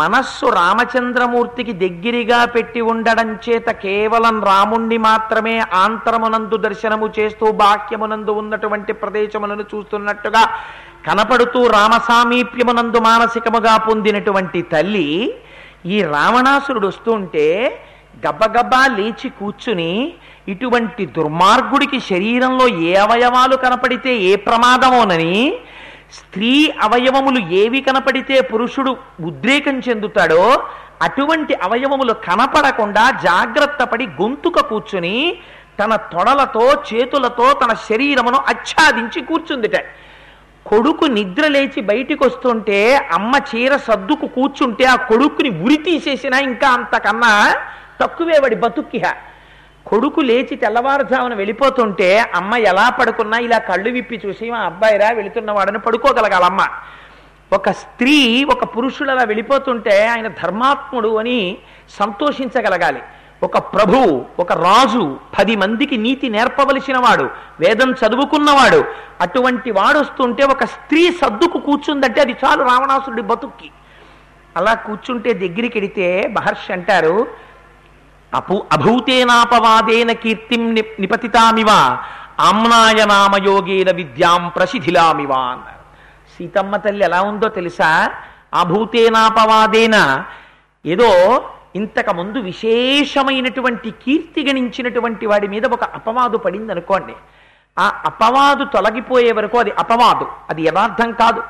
మనస్సు రామచంద్రమూర్తికి దగ్గరగా పెట్టి ఉండడం చేత కేవలం రాముణ్ణి మాత్రమే ఆంతరమునందు దర్శనము చేస్తూ బాహ్యమునందు ఉన్నటువంటి ప్రదేశములను చూస్తున్నట్టుగా కనపడుతూ రామసామీప్యమునందు మానసికముగా పొందినటువంటి తల్లి ఈ రావణాసురుడు వస్తుంటే గబ్బగబ్బా లేచి కూర్చుని ఇటువంటి దుర్మార్గుడికి శరీరంలో ఏ అవయవాలు కనపడితే ఏ ప్రమాదమోనని స్త్రీ అవయవములు ఏవి కనపడితే పురుషుడు ఉద్రేకం చెందుతాడో అటువంటి అవయవములు కనపడకుండా జాగ్రత్త పడి గొంతుక కూర్చుని తన తొడలతో చేతులతో తన శరీరమును ఆచ్ఛాదించి కూర్చుందిట. కొడుకు నిద్ర లేచి బయటికి వస్తుంటే అమ్మ చీర సర్దుకు కూర్చుంటే ఆ కొడుకుని ఉరి తీసేసినా ఇంకా అంతకన్నా తక్కువే వాడి బతుక్కిహ కొడుకు లేచి తెల్లవారుజామున వెళ్ళిపోతుంటే అమ్మ ఎలా పడుకున్నా ఇలా కళ్ళు విప్పి చూసి మా అబ్బాయిరా వెళుతున్నవాడని పడుకోగలగాలమ్మ ఒక స్త్రీ ఒక పురుషుడు అలా వెళ్ళిపోతుంటే ఆయన ధర్మాత్ముడు అని సంతోషించగలగాలి. ఒక ప్రభు ఒక రాజు పది మందికి నీతి నేర్పవలసిన వాడు వేదం చదువుకున్నవాడు అటువంటి వాడు వస్తుంటే ఒక స్త్రీ సద్దుకు కూర్చుందంటే అది చాలు రావణాసురుడి బతుక్కి. అలా కూర్చుంటే దగ్గరికి ఎడితే మహర్షి అంటారు అపు అభూతేనాపవాదేన కీర్తిం ని నిపతితామివ ఆమ్నాయ నామయోగేన విద్యాం ప్రసిధిలామివ అన్నారు. సీతమ్మ తల్లి ఎలా ఉందో తెలుసా? అభూతేనాపవాదేన ఏదో ఇంతకుముందు విశేషమైనటువంటి కీర్తి గణించినటువంటి వాడి మీద ఒక అపవాదు పడింది అనుకోండి ఆ అపవాదు తొలగిపోయే వరకు అది అపవాదు అది యథార్థం కాదు.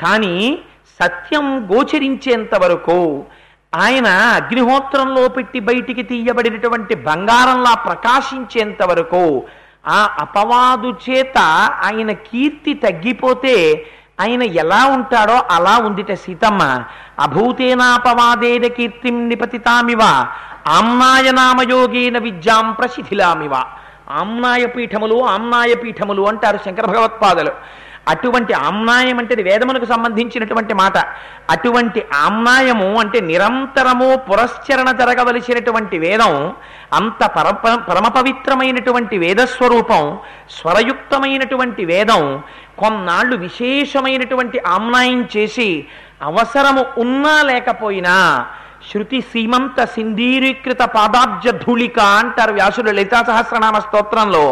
కానీ సత్యం గోచరించేంత వరకు ఆయన అగ్నిహోత్రంలో పెట్టి బయటికి తీయబడినటువంటి బంగారంలా ప్రకాశించేంత వరకు ఆ అపవాదు చేత ఆయన కీర్తి తగ్గిపోతే ఆయన ఎలా ఉంటాడో అలా ఉందిట సీతమ్మ. అభూతేనాపవాదేన కీర్తిం నిపతితామివ. ఆమ్నాయ నామయోగేన విద్యాం ప్రసిధిలామివ ఆమ్నాయ పీఠములు ఆమ్నాయ పీఠములు అంటారు శంకర భగవత్పాదలు. అటువంటి ఆమ్నాయం అంటే వేదమునకు సంబంధించినటువంటి మాట. అటువంటి ఆమ్నాయము అంటే నిరంతరము పురస్చరణ జరగవలసినటువంటి వేదం అంత పర పరమ పవిత్రమైనటువంటి వేదస్వరూపం స్వరయుక్తమైనటువంటి వేదం కొన్నాళ్ళు విశేషమైనటువంటి ఆమ్నాయం చేసి అవసరము ఉన్నా లేకపోయినా శృతి సీమంత సింధీరీకృత పాదాబ్జ ధూళిక అంటారు వ్యాసుడు లలితా సహస్రనామ స్తోత్రంలో.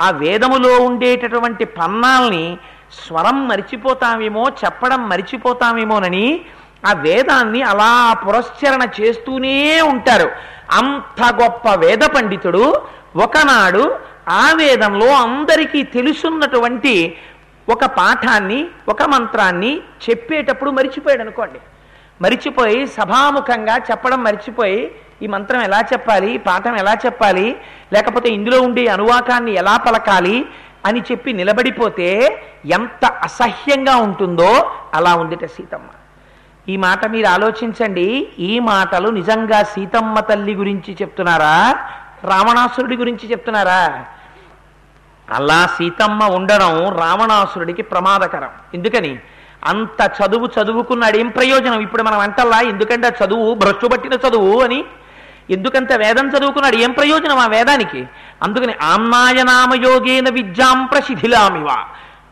ఆ వేదములో ఉండేటటువంటి పన్నాల్ని స్వరం మరిచిపోతామేమో చెప్పడం మరిచిపోతామేమోనని ఆ వేదాన్ని అలా పురస్చరణ చేస్తూనే ఉంటారు. అంత గొప్ప వేద పండితుడు ఒకనాడు ఆ వేదంలో అందరికీ తెలుసున్నటువంటి ఒక పాఠాన్ని ఒక మంత్రాన్ని చెప్పేటప్పుడు మరిచిపోయాడు అనుకోండి. మరిచిపోయి సభాముఖంగా చెప్పడం మరిచిపోయి ఈ మంత్రం ఎలా చెప్పాలి పాఠం ఎలా చెప్పాలి లేకపోతే ఇందులో ఉండే అనువాకాన్ని ఎలా పలకాలి అని చెప్పి నిలబడిపోతే ఎంత అసహ్యంగా ఉంటుందో అలా ఉందిట సీతమ్మ. ఈ మాట మీరు ఆలోచించండి. ఈ మాటలు నిజంగా సీతమ్మ తల్లి గురించి చెప్తున్నారా? రావణాసురుడి గురించి చెప్తున్నారా? అలా సీతమ్మ ఉండడం రావణాసురుడికి ప్రమాదకరం. ఎందుకని? అంత చదువు చదువుకున్నాడు ఏం ప్రయోజనం? ఇప్పుడు మనం అంటల్లా ఎందుకంటే చదువు భ్రష్టు పట్టిన చదువు అని ఎందుకంత వేదం చదువుకున్నాడు? ఏం ప్రయోజనం ఆ వేదానికి? అందుకని ఆమ్నాయనామయోగేన విద్యాం ప్రసిధిలామివ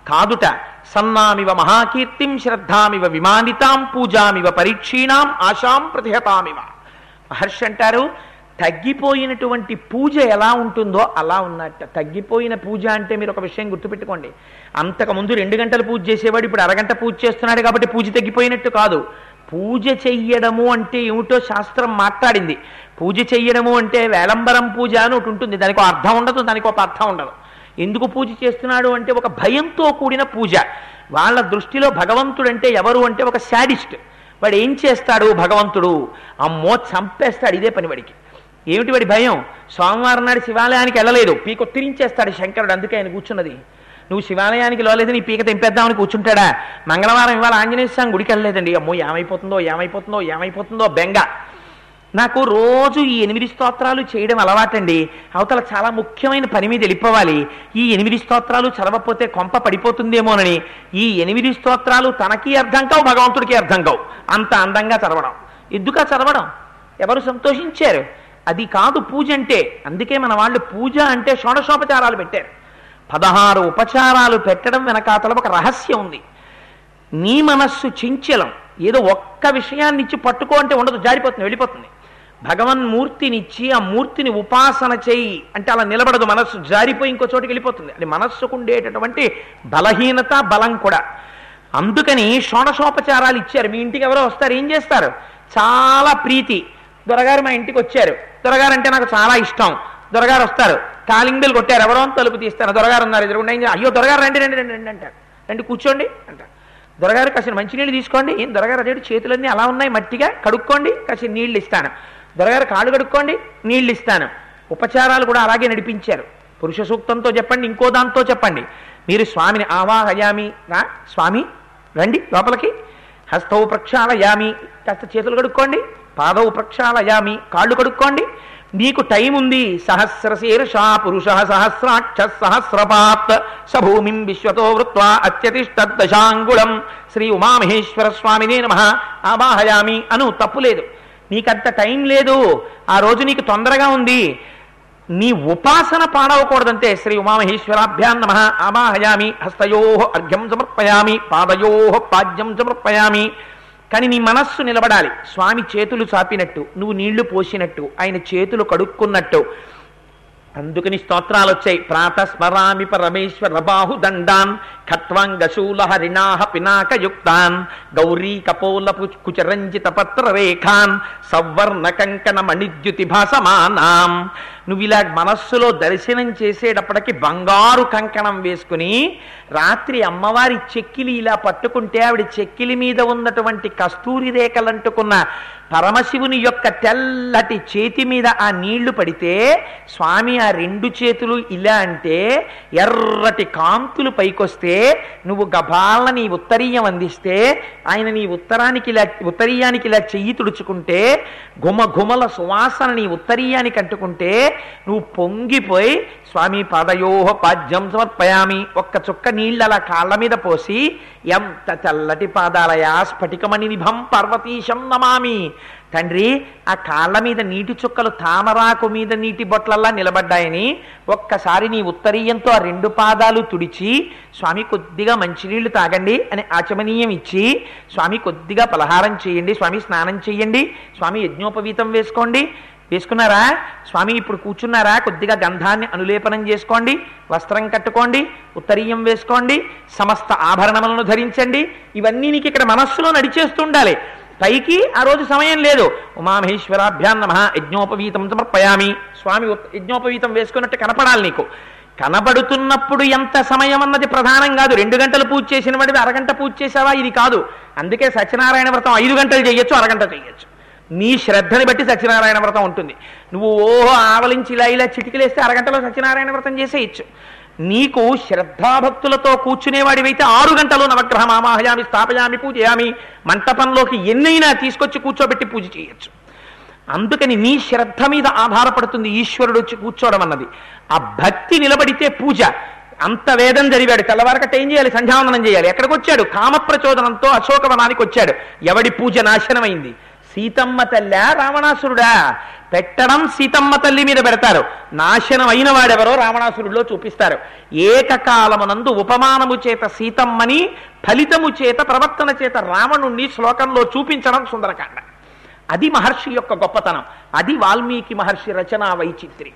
కాదుట సన్నామివ మహాకీర్తిం శ్రద్ధామివ విమానితాం పూజామివ పరీక్షీణాం ఆశాం ప్రతిహతామివ. మహర్షి అంటారు తగ్గిపోయినటువంటి పూజ ఎలా ఉంటుందో అలా ఉన్నట్ట. తగ్గిపోయిన పూజ అంటే మీరు ఒక విషయం గుర్తుపెట్టుకోండి. అంతకుముందు రెండు గంటలు పూజ చేసేవాడు ఇప్పుడు అరగంట పూజ చేస్తున్నాడు కాబట్టి పూజ తగ్గిపోయినట్టు కాదు. పూజ చెయ్యడము అంటే ఏమిటో శాస్త్రం మాట్లాడింది. పూజ చెయ్యడము అంటే వేలంబరం పూజ అని ఒకటి ఉంటుంది. దానికి ఒక అర్థం ఉండదు దానికి ఒక అర్థం ఉండదు. ఎందుకు పూజ చేస్తున్నాడు అంటే ఒక భయంతో కూడిన పూజ. వాళ్ళ దృష్టిలో భగవంతుడు అంటే ఎవరు అంటే ఒక శాడిస్ట్. వాడు ఏం చేస్తాడు భగవంతుడు? అమ్మో చంపేస్తాడు ఇదే పని వాడికి. ఏమిటి వాడి భయం? సోమవారం నాడు శివాలయానికి వెళ్ళలేదు. పీక తిరించేస్తాడు శంకరుడు అందుకే ఆయన కూర్చున్నది. నువ్వు శివాలయానికి లోలేదు నీ పీక తెంపేద్దామని కూర్చుంటాడా? మంగళవారం ఇవాళ ఆంజనేయ స్వామి గుడికి వెళ్ళలేదండి. అమ్మో ఏమైపోతుందో ఏమైపోతుందో ఏమైపోతుందో బెంగ. నాకు రోజు ఈ ఎనిమిది స్తోత్రాలు చేయడం అలవాటండి. అవతల చాలా ముఖ్యమైన పని మీద వెళ్ళిపోవాలి. ఈ ఎనిమిది స్తోత్రాలు చదవకపోతే కొంప పడిపోతుందేమోనని. ఈ ఎనిమిది స్తోత్రాలు తనకి అర్థం కావు భగవంతుడికి అర్థం కావు. అంత అందంగా చదవడం. ఎందుకా చదవడం? ఎవరు సంతోషించారు? అది కాదు పూజ అంటే. అందుకే మన వాళ్ళు పూజ అంటే షోడశోపచారాలు పెట్టారు. పదహారు ఉపచారాలు పెట్టడం వెనకాతల ఒక రహస్యం ఉంది. నీ మనస్సు చించలం. ఏదో ఒక్క విషయాన్ని ఇచ్చి పట్టుకో అంటే ఉండదు. జారిపోతుంది వెళ్ళిపోతుంది. భగవన్మూర్తినిచ్చి ఆ మూర్తిని ఉపాసన చేయి అంటే అలా నిలబడదు మనస్సు జారిపోయి ఇంకో చోటుకి వెళ్ళిపోతుంది. అది మనస్సుకు ఉండేటటువంటి బలహీనత బలం కూడా. అందుకని షోడశోపచారాలు ఇచ్చారు. మీ ఇంటికి ఎవరో వస్తారు ఏం చేస్తారు? చాలా ప్రీతి. దొరగారు మా ఇంటికి వచ్చారు. దొరగారు అంటే నాకు చాలా ఇష్టం. దొరగారు వస్తారు. కాలింగ్ కొట్టారు. ఎవరో తలుపు తీస్తారు. దొరగారు ఉన్నారు. ఎదురుకుండా ఏం అయ్యో దొరగారు రండి రండి రండి రండి అంటారు. రండి కూర్చోండి అంటారు. దొరగారు కాసిన మంచినీళ్ళు తీసుకోండి. ఏం దొరగారు అదేంటి చేతులన్నీ అలా ఉన్నాయి మట్టిగా? కడుక్కోండి. కాసిన నీళ్ళు ఇస్తాను. దొరగారు కాళ్ళు కడుక్కోండి నీళ్ళు ఇస్తాను. ఉపచారాలు కూడా అలాగే నడిపించారు. పురుష సూక్తంతో చెప్పండి ఇంకో దాంతో చెప్పండి. మీరు స్వామిని ఆవాహయామి నా స్వామి రండి లోపలికి. హస్తౌ ప్రక్షాళయామి కాస్త చేతులు కడుక్కోండి. పాదౌ ప్రక్షాళయామి కాళ్ళు కడుక్కోండి. నీకు టైం ఉంది సహస్ర సహస్రశీర్ష పురుష సహస్రాక్ష సహస్రపాత్ సభూమిం విశ్వతో వృత్వా అత్యతిష్టదశాంగుళం. శ్రీ ఉమామహేశ్వర స్వామినే నమ. ఆవాహయామి అను తప్పులేదు నీకంత టైం లేదు. ఆ రోజు నీకు తొందరగా ఉంది. నీ ఉపాసన పాడవకూడదంతే. శ్రీ ఉమామహేశ్వరాభ్యాం నమ. ఆమాహయామి హస్తయో అర్ఘ్యం సమర్పయామి పాదయో పాద్యం సమర్పయామి. కానీ నీ మనస్సు నిలబడాలి. స్వామి చేతులు చాపినట్టు నువ్వు నీళ్ళు పోసినట్టు ఆయన చేతులు కడుక్కున్నట్టు. అందుకని స్తోత్రాలు వచ్చాయి ప్రాతస్మరామి పరమేశ్వర బాహు దండాన్ ఖట్వాంగశూల హరిణాహ పినాకయుక్తాన్ గౌరీ కపోల కుచరంజిత పత్ర రేఖాన్ సవర్ణ కంకణ మణిద్యుతి భాసమానాం. నువ్వు ఇలా మనస్సులో దర్శనం చేసేటప్పటికి బంగారు కంకణం వేసుకుని రాత్రి అమ్మవారి చెక్కిలి ఇలా పట్టుకుంటే ఆవిడ చెక్కిలి మీద ఉన్నటువంటి కస్తూరి రేఖలంటుకున్న పరమశివుని యొక్క తెల్లటి చేతి మీద ఆ నీళ్ళు పడితే స్వామి ఆ రెండు చేతులు ఇలా అంటే ఎర్రటి కాంతులు పైకొస్తే నువ్వు గభాలన నీ ఉత్తరీయం అందిస్తే ఆయన నీ ఉత్తరానికి ఇలా ఉత్తరీయానికి ఇలా చెయ్యి తుడుచుకుంటే గుమ గుమల సువాసన నీ ఉత్తరీయానికి అంటుకుంటే నువ్వు పొంగిపోయి స్వామి పాదయోహ పాద్యం సమర్పయామి. ఒక్క చుక్క నీళ్ళు కాళ్ళ మీద పోసి ఎంత చల్లటి పాదాలయా స్ఫటికమణి నిభం పార్వతీశం నమామి. తండ్రి ఆ కాళ్ళ మీద నీటి చుక్కలు తామరాకు మీద నీటి బొట్లల్లా నిలబడ్డాయని ఒక్కసారి నీ ఉత్తరీయంతో ఆ రెండు పాదాలు తుడిచి స్వామి కొద్దిగా మంచినీళ్ళు తాగండి అని ఆచమనీయం ఇచ్చి స్వామి కొద్దిగా పలహారం చేయండి స్వామి స్నానం చేయండి స్వామి యజ్ఞోపవీతం వేసుకోండి వేసుకున్నారా? స్వామి ఇప్పుడు కూర్చున్నారా? కొద్దిగా గంధాన్ని అనులేపనం చేసుకోండి వస్త్రం కట్టుకోండి ఉత్తరీయం వేసుకోండి సమస్త ఆభరణములను ధరించండి ఇవన్నీ నీకు ఇక్కడ మనస్సులో నడిచేస్తుండాలి. పైకి ఆ రోజు సమయం లేదు. ఉమామహేశ్వరాభ్యాన్ నమ యజ్ఞోపవీతం సమర్పయామి. స్వామి యజ్ఞోపవీతం వేసుకున్నట్టు కనపడాలి నీకు. కనబడుతున్నప్పుడు ఎంత సమయం అన్నది ప్రధానం కాదు. రెండు గంటలు పూజ చేసిన వాడివి అరగంట పూజ చేసావా ఇది కాదు. అందుకే సత్యనారాయణ వ్రతం ఐదు గంటలు చేయొచ్చు అరగంట చేయొచ్చు. నీ శ్రద్ధని బట్టి సత్యనారాయణ వ్రతం ఉంటుంది. నువ్వు ఓహో ఆవలించి ఇలా ఇలా చిటికలేస్తే అరగంటలో సత్యనారాయణ వ్రతం చేసేయచ్చు. నీకు శ్రద్ధాభక్తులతో కూర్చునేవాడివైతే ఆరు గంటలు నవగ్రహ మామాహయామి స్థాపయామి పూజయామి మంటపంలోకి ఎన్నైనా తీసుకొచ్చి కూర్చోబెట్టి పూజ చేయొచ్చు. అందుకని నీ శ్రద్ధ మీద ఆధారపడుతుంది ఈశ్వరుడు వచ్చి కూర్చోవడం అన్నది. ఆ భక్తి నిలబడితే పూజ. అంత వేదం జరిగాడు. తెల్లవారకట్ట ఏం చేయాలి? సంధ్యావందనం చేయాలి. ఎక్కడికి వచ్చాడు కామప్రచోదనంతో అశోకవనానికి వచ్చాడు. ఎవడి పూజ నాశనమైంది? సీతమ్మ తల్లా రావణాసురుడా? పెట్టడం సీతమ్మ తల్లి మీద పెడతారు. నాశనం అయిన వాడెవరో రావణాసురుడిలో చూపిస్తారు. ఏకకాలమునందు ఉపమానము చేత సీతమ్మని ఫలితము చేత ప్రవర్తన చేత రావణుణ్ణి శ్లోకంలో చూపించడం సుందరకాండ. అది మహర్షి యొక్క గొప్పతనం. అది వాల్మీకి మహర్షి రచనా వైచిత్రి.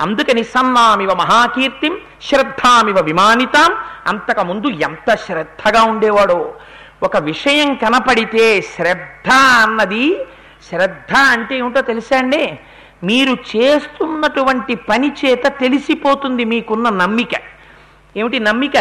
అందుకని సన్నామివ మహాకీర్తిం శ్రద్ధామివ విమానితాం అంతకుముందు ఎంత శ్రద్ధగా ఉండేవాడో. ఒక విషయం కనపడితే శ్రద్ధ అన్నది శ్రద్ధ అంటే ఏమిటో తెలుసా అండి? మీరు చేస్తున్నటువంటి పని చేత తెలిసిపోతుంది మీకున్న నమ్మిక. ఏమిటి నమ్మిక?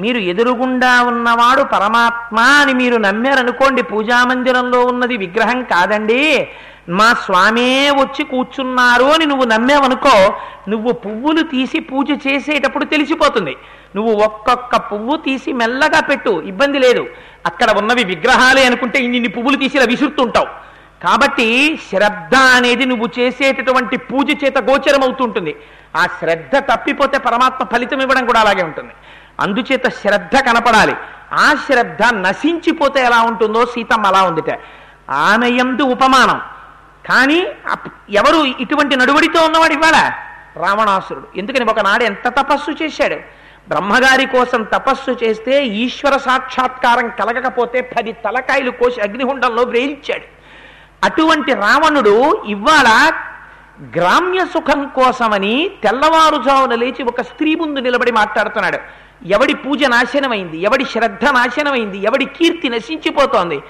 మీరు ఎదురుగుండా ఉన్నవాడు పరమాత్మ అని మీరు నమ్మారనుకోండి పూజామందిరంలో ఉన్నది విగ్రహం కాదండి. మా స్వామే వచ్చి కూర్చున్నారు అని నువ్వు నమ్మావనుకో నువ్వు పువ్వులు తీసి పూజ చేసేటప్పుడు తెలిసిపోతుంది. నువ్వు ఒక్కొక్క పువ్వు తీసి మెల్లగా పెట్టు ఇబ్బంది లేదు. అక్కడ ఉన్నవి విగ్రహాలే అనుకుంటే ఇన్ని పువ్వులు తీసి ఇలా విసురుతుంటావు కాబట్టి శ్రద్ధ అనేది నువ్వు చేసేటటువంటి పూజ చేత గోచరం అవుతుంటుంది ఆ శ్రద్ధ తప్పిపోతే పరమాత్మ ఫలితం ఇవ్వడం కూడా అలాగే ఉంటుంది. అందుచేత శ్రద్ధ కనపడాలి. ఆ శ్రద్ధ నశించిపోతే ఎలా ఉంటుందో సీతమ్మ అలా ఉందిట. ఆమె ఉపమానం. కానీ ఎవరు ఇటువంటి నడువడితో ఉన్నవాడు ఇవాళ రావణాసురుడు. ఎందుకని ఒకనాడు ఎంత తపస్సు చేశాడు? బ్రహ్మగారి కోసం తపస్సు చేస్తే ఈశ్వర సాక్షాత్కారం కలగకపోతే పది తలకాయలు కోసి అగ్నిహుండంలో వేయించాడు. అటువంటి రావణుడు ఇవాళ గ్రామ్య సుఖం కోసమని తెల్లవారుజామున లేచి ఒక స్త్రీ ముందు నిలబడి మాట్లాడుతున్నాడు. ఎవడి పూజ నాశనమైంది? ఎవడి శ్రద్ధ నాశనమైంది? ఎవడి కీర్తి నశించిపోతోంది?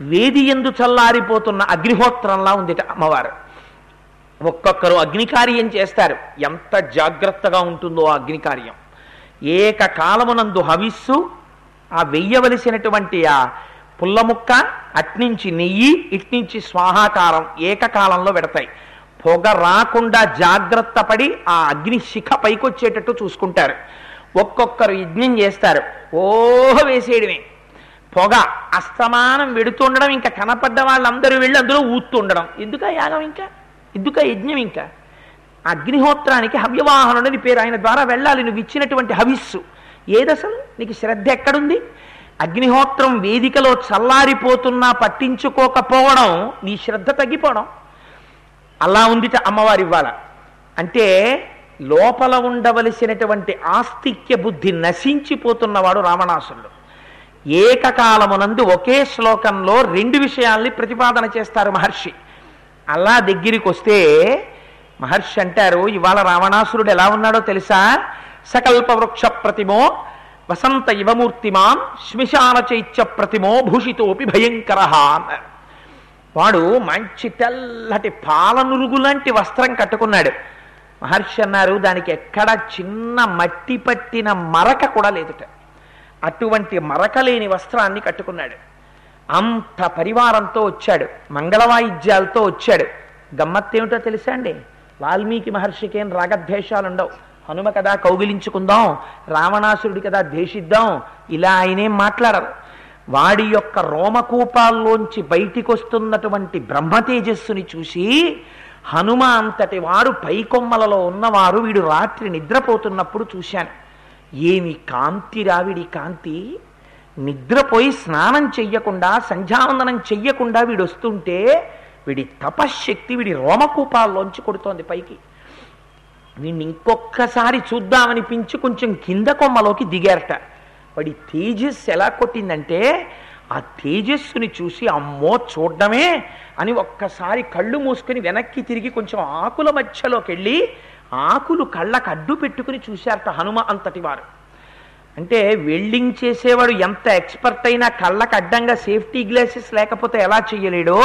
వేది ఎందు చల్లారిపోతున్న అగ్నిహోత్రంలా ఉందిట అమ్మవారు. ఒక్కొక్కరు అగ్నికార్యం చేస్తారు. ఎంత జాగ్రత్తగా ఉంటుందో ఆ అగ్నికార్యం. ఏకకాలమునందు హవిస్సు ఆ వెయ్యవలసినటువంటి ఆ పుల్లముక్క అట్నుంచి నెయ్యి ఇట్నుంచి స్వాహాకారం ఏకకాలంలో పెడతాయి. పొగ రాకుండా జాగ్రత్త పడి ఆ అగ్ని శిఖ పైకొచ్చేటట్టు చూసుకుంటారు. ఒక్కొక్కరు యజ్ఞం చేస్తారు. ఓహ వేసేయడమే. పొగ అస్తమానం వెడుతుండడం ఇంకా కనపడ్డ వాళ్ళందరూ వెళ్ళి అందులో ఊతుండడం. ఎందుక యాగం ఇంకా? ఎందుక యజ్ఞం ఇంకా? అగ్నిహోత్రానికి హవ్యవాహనుడని పేరు ఆయన ద్వారా వెళ్ళాలి. నువ్వు ఇచ్చినటువంటి హవిస్సు. ఏదసలు? నీకు శ్రద్ధ ఎక్కడుంది? అగ్నిహోత్రం వేదికలో చల్లారిపోతున్నా పట్టించుకోకపోవడం నీ శ్రద్ధ తగ్గిపోవడం. అలా ఉంది అమ్మవారి ఇవ్వాల అంటే లోపల ఉండవలసినటువంటి ఆస్తిక్య బుద్ధి నశించిపోతున్నవాడు రావణాసురుడు. ఏకకాలమునందు ఒకే శ్లోకంలో రెండు విషయాల్ని ప్రతిపాదన చేస్తారు మహర్షి. అలా దగ్గరికి వస్తే మహర్షి అంటారు ఇవాళ రావణాసురుడు ఎలా ఉన్నాడో తెలుసా? సకల్ప వృక్ష ప్రతిమో వసంత ఇవమూర్తిమాన్ శ్మశాన చైత్య ప్రతిమో భూషితోపి భయంకర అన్నారు వాడు మంచి తెల్లటి పాలనురుగు లాంటి వస్త్రం కట్టుకున్నాడు. మహర్షి అన్నారు దానికి ఎక్కడ చిన్న మట్టి పట్టిన మరక కూడా లేదుట. అటువంటి మరక లేని వస్త్రాన్ని కట్టుకున్నాడు. అంత పరివారంతో వచ్చాడు. మంగళవాయిద్యాలతో వచ్చాడు. గమ్మత్తేమిటో తెలుసా అండి? వాల్మీకి మహర్షికేం రాగద్వేషాలు ఉండవు హనుమ కదా కౌగిలించుకుందాం రావణాసురుడి కదా ద్వేషిద్దాం ఇలా ఆయనేం మాట్లాడరు. వాడి యొక్క రోమకూపాల్లోంచి బయటికి వస్తున్నటువంటి బ్రహ్మతేజస్సుని చూసి హనుమ అంతటి వారు పైకొమ్మలలో ఉన్నవారు వీడు రాత్రి నిద్రపోతున్నప్పుడు చూశాను. ఏమి కాంతి రావిడి కాంతి? నిద్రపోయి స్నానం చెయ్యకుండా సంధ్యావందనం చెయ్యకుండా వీడు వస్తుంటే వీడి తపశ్శక్తి వీడి రోమకూపాల్లోంచి కొడుతోంది పైకి. వీణ్ణి ఇంకొక్కసారి చూద్దామనిపించి కొంచెం కింద కొమ్మలోకి దిగారట. వాడి తేజస్సు ఎలా కొట్టిందంటే ఆ తేజస్సుని చూసి అమ్మో చూడడమే అని ఒక్కసారి కళ్ళు మూసుకుని వెనక్కి తిరిగి కొంచెం ఆకుల మధ్యలోకి వెళ్ళి ఆకులు కళ్ళకు అడ్డు పెట్టుకుని చూశారట హనుమ అంతటి వారు. అంటే వెల్డింగ్ చేసేవాడు ఎంత ఎక్స్పర్ట్ అయినా కళ్ళకు అడ్డంగా సేఫ్టీ గ్లాసెస్ లేకపోతే ఎలా చేయలేడో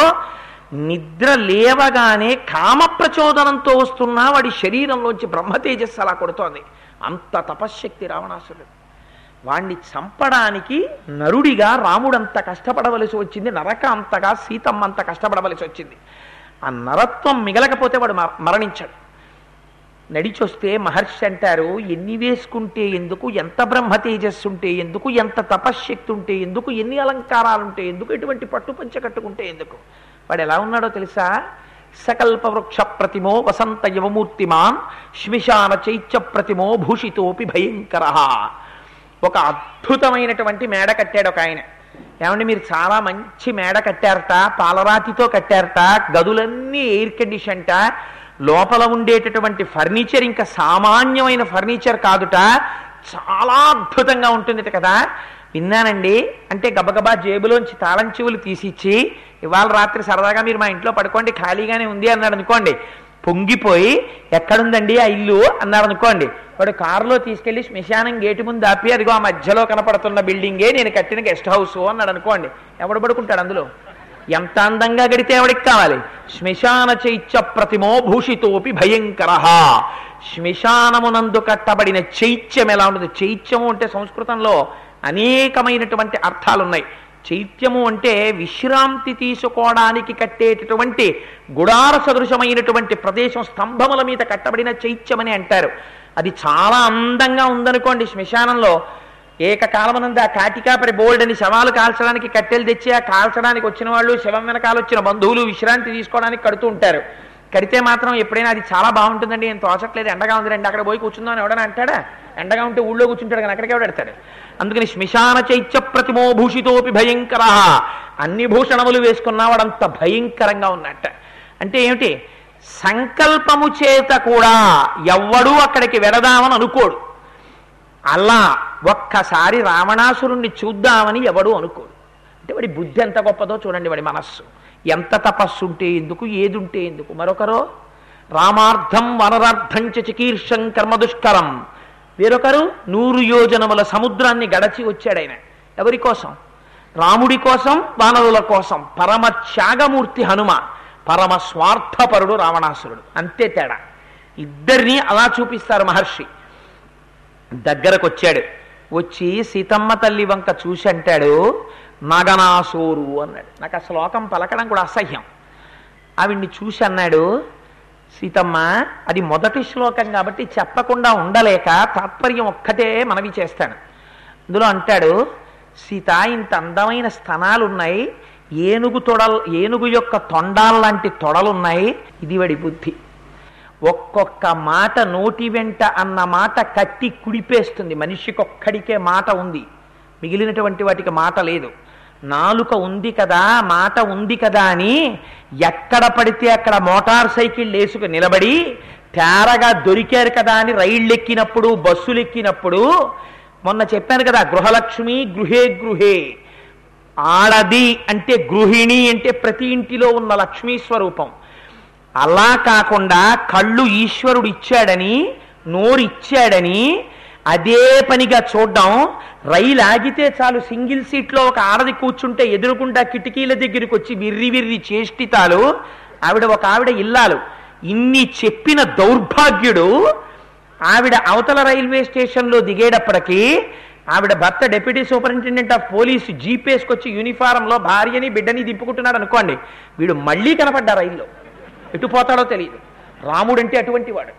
నిద్ర లేవగానే కామ ప్రచోదనంతో వస్తున్న వాడి శరీరంలోంచి బ్రహ్మతేజస్సు అలా కొడుతోంది. అంత తపశ్శక్తి రావణాసురుడు. వాణ్ణి చంపడానికి నరుడిగా రాముడంత కష్టపడవలసి వచ్చింది నరక అంతగా సీతమ్మ అంత కష్టపడవలసి వచ్చింది. ఆ నరత్వం మిగలకపోతే వాడు మ- మరణించాడు. నడిచొస్తే మహర్షి అంటారు ఎన్ని వేసుకుంటే ఎందుకు ఎంత బ్రహ్మ తేజస్సు ఉంటే ఎందుకు ఎంత తపశ్శక్తి ఉంటే ఎందుకు ఎన్ని అలంకారాలు ఉంటే ఎందుకు ఎటువంటి పట్టు పంచ కట్టుకుంటే ఎందుకు? వాడు ఎలా ఉన్నాడో తెలుసా? సకల్ప వృక్ష ప్రతిమో వసంత యవమూర్తిమాన్ శ్మిశాన చైత్య ప్రతిమో భూషితోపి భయంకర. ఒక అద్భుతమైనటువంటి మేడ కట్టాడు ఒక ఆయన. ఏమంటే మీరు చాలా మంచి మేడ కట్టారట పాలరాతితో కట్టారట గదులన్నీ ఎయిర్ కండిషన్ట లోపల ఉండేటటువంటి ఫర్నిచర్ ఇంకా సామాన్యమైన ఫర్నిచర్ కాదుట చాలా అద్భుతంగా ఉంటుంది కదా. విన్నానండి? అంటే గబగబా జేబులోంచి తాళం చెవులు తీసిచ్చి ఇవాళ రాత్రి సరదాగా మీరు మా ఇంట్లో పడుకోండి ఖాళీగానే ఉంది అన్నాడు అనుకోండి. పొంగిపోయి ఎక్కడుందండి ఆ ఇల్లు? అన్నాడు అనుకోండి. వాడు కారులో తీసుకెళ్ళి శ్మశానం గేటు ముందు ఆపి అదిగో ఆ మధ్యలో కనపడుతున్న బిల్డింగే నేను కట్టిన గెస్ట్ హౌస్ అన్నాడు అనుకోండి. ఎవడు పడుకుంటాడు అందులో? ఎంత అందంగా గడితే ఎవడికి కావాలి? శ్మశాన చైత్య ప్రతిమో భూషితోపి భయంకర. శ్మశానమునందు కట్టబడిన చైత్యం ఎలా ఉంటుంది చైత్యము అంటే సంస్కృతంలో అనేకమైనటువంటి అర్థాలున్నాయి. చైత్యము అంటే విశ్రాంతి తీసుకోవడానికి కట్టేటటువంటి గుడార సదృశమైనటువంటి ప్రదేశం స్తంభముల మీద కట్టబడిన చైత్యమని అంటారు. అది చాలా అందంగా ఉందనుకోండి శ్మశానంలో. ఏకకాలమనంద ఆ కాటికాపరి బోల్డ్ అని శవాలు కాల్చడానికి కట్టెలు తెచ్చి ఆ కాల్చడానికి వచ్చిన వాళ్ళు శవం వెనకాల వచ్చిన బంధువులు విశ్రాంతి తీసుకోవడానికి కడుతూ ఉంటారు. కడితే మాత్రం ఎప్పుడైనా అది చాలా బాగుంటుందండి నేను తోచట్లేదు ఎండగా ఉంది రండి అక్కడ పోయి కూర్చుందో అని ఎవడని అంటాడా? ఎండగా ఉంటే ఊళ్ళో కూర్చుంటాడు కానీ అక్కడికే పెడతాడు అందుకని శ్మశాన చైత్య ప్రతిమో భూషితోపి భయంకర. అన్ని భూషణములు వేసుకున్నవాడంత భయంకరంగా ఉన్నట్ట. అంటే ఏమిటి? సంకల్పము చేత కూడా ఎవ్వడూ అక్కడికి వెడదామని అనుకోడు. అలా ఒక్కసారి రావణాసురుణ్ణి చూద్దామని ఎవడు అనుకోడు. అంటే వాడి బుద్ధి ఎంత గొప్పదో చూడండి వాడి మనస్సు. ఎంత తపస్సు ఉంటే ఎందుకు ఏదుంటే ఎందుకు? మరొకరు రామార్థం వనరార్థం చ చికీర్షం కర్మ దుష్కరం. వేరొకరు నూరు యోజనముల సముద్రాన్ని గడచి వచ్చాడు ఆయన. ఎవరి కోసం? రాముడి కోసం వానరుల కోసం. పరమ త్యాగమూర్తి హనుమ పరమ స్వార్థపరుడు రావణాసురుడు. అంతే తేడా. ఇద్దరిని అలా చూపిస్తారు మహర్షి. దగ్గరకు వచ్చాడు వచ్చి సీతమ్మ తల్లి వంక చూసి అంటాడు నగనాసోరు అన్నాడు. నాకు ఆ శ్లోకం పలకడం కూడా అసహ్యం. ఆవిడ్ని చూసి అన్నాడు సీతమ్మ అది మొదటి శ్లోకం కాబట్టి చెప్పకుండా ఉండలేక తాత్పర్యం ఒక్కటే మనవి చేస్తాను. అందులో అంటాడు సీత ఇంత అందమైన స్థనాలున్నాయి ఏనుగు తొడల్ ఏనుగు యొక్క తొండాల్లాంటి తొడలున్నాయి ఇది వాడి బుద్ధి. ఒక్కొక్క మాట నోటి వెంట అన్న మాట కట్టి కుడిపేస్తుంది. మనిషికి ఒక్కడికే మాట ఉంది. మిగిలినటువంటి వాటికి మాట లేదు. నాలుక ఉంది కదా మాట ఉంది కదా అని ఎక్కడ పడితే అక్కడ మోటార్ సైకిల్ వేసుకు నిలబడి తేరగా దొరికారు కదా అని రైళ్ళు ఎక్కినప్పుడు బస్సులు ఎక్కినప్పుడు మొన్న చెప్పాను కదా గృహలక్ష్మి గృహే గృహే. ఆడది అంటే గృహిణి అంటే ప్రతి ఇంటిలో ఉన్న లక్ష్మీ స్వరూపం. అలా కాకుండా కళ్ళు ఈశ్వరుడు ఇచ్చాడని నోరు ఇచ్చాడని అదే పనిగా చూడడం రైలు ఆగితే చాలు సింగిల్ సీట్లో ఒక ఆడది కూర్చుంటే ఎదురుకుండా కిటికీల దగ్గరికి వచ్చి విర్రి విర్రి చేష్టితాలు. ఆవిడ ఒక ఆవిడ ఇల్లాలు. ఇన్ని చెప్పిన దౌర్భాగ్యుడు ఆవిడ అవతల రైల్వే స్టేషన్లో దిగేటప్పటికీ ఆవిడ భర్త డెప్యూటీ సూపరింటెండెంట్ ఆఫ్ పోలీసు జీపేసుకొచ్చి యూనిఫారంలో భార్యని బిడ్డని దింపుకుంటున్నాడు అనుకోండి వీడు మళ్ళీ కనపడ్డా రైల్లో. ఎటు పోతాడో తెలియదు రాముడంటే అటువంటి వాడు.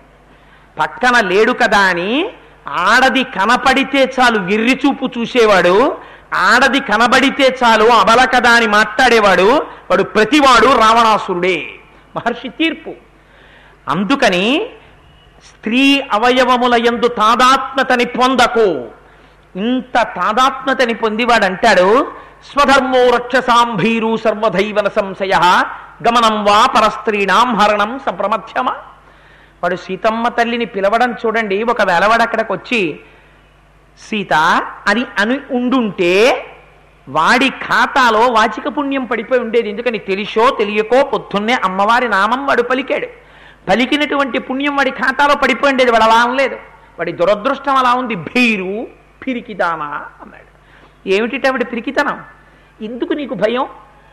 పక్కన లేడు కదా అని ఆడది కనపడితే చాలు విర్రి చూపు చూసేవాడు ఆడది కనబడితే చాలు అబల కదా అని మాట్లాడేవాడు వాడు ప్రతివాడు రావణాసురుడే. మహర్షి తీర్పు. అందుకని స్త్రీ అవయవముల యందు తాదాత్మతని పొందకు. ఇంత తాదాత్మతని పొందివాడు అంటాడు స్వధర్మో రక్షసాంభీరు సర్వధైవన సంశయ గమనం వా పరస్త్రీణాం హరణం సంప్రమధ్యమ. వాడు సీతమ్మ తల్లిని పిలవడం చూడండి ఒకవేళ వాడు అక్కడికి వచ్చి సీత అని అని ఉండుంటే వాడి ఖాతాలో వాచిక పుణ్యం పడిపోయి ఉండేది. ఎందుకని తెలిసో తెలియకో పొద్దున్నే అమ్మవారి నామం వాడు పలికాడు. పలికినటువంటి పుణ్యం వాడి ఖాతాలో పడిపోయి ఉండేది. వాడు అలా అనలేదు. వాడి దురదృష్టం అలా ఉంది. భీరు పిరికిదానా అన్నాడు. ఏమిటి వాడి పిరికితనం? ఎందుకు నీకు భయం?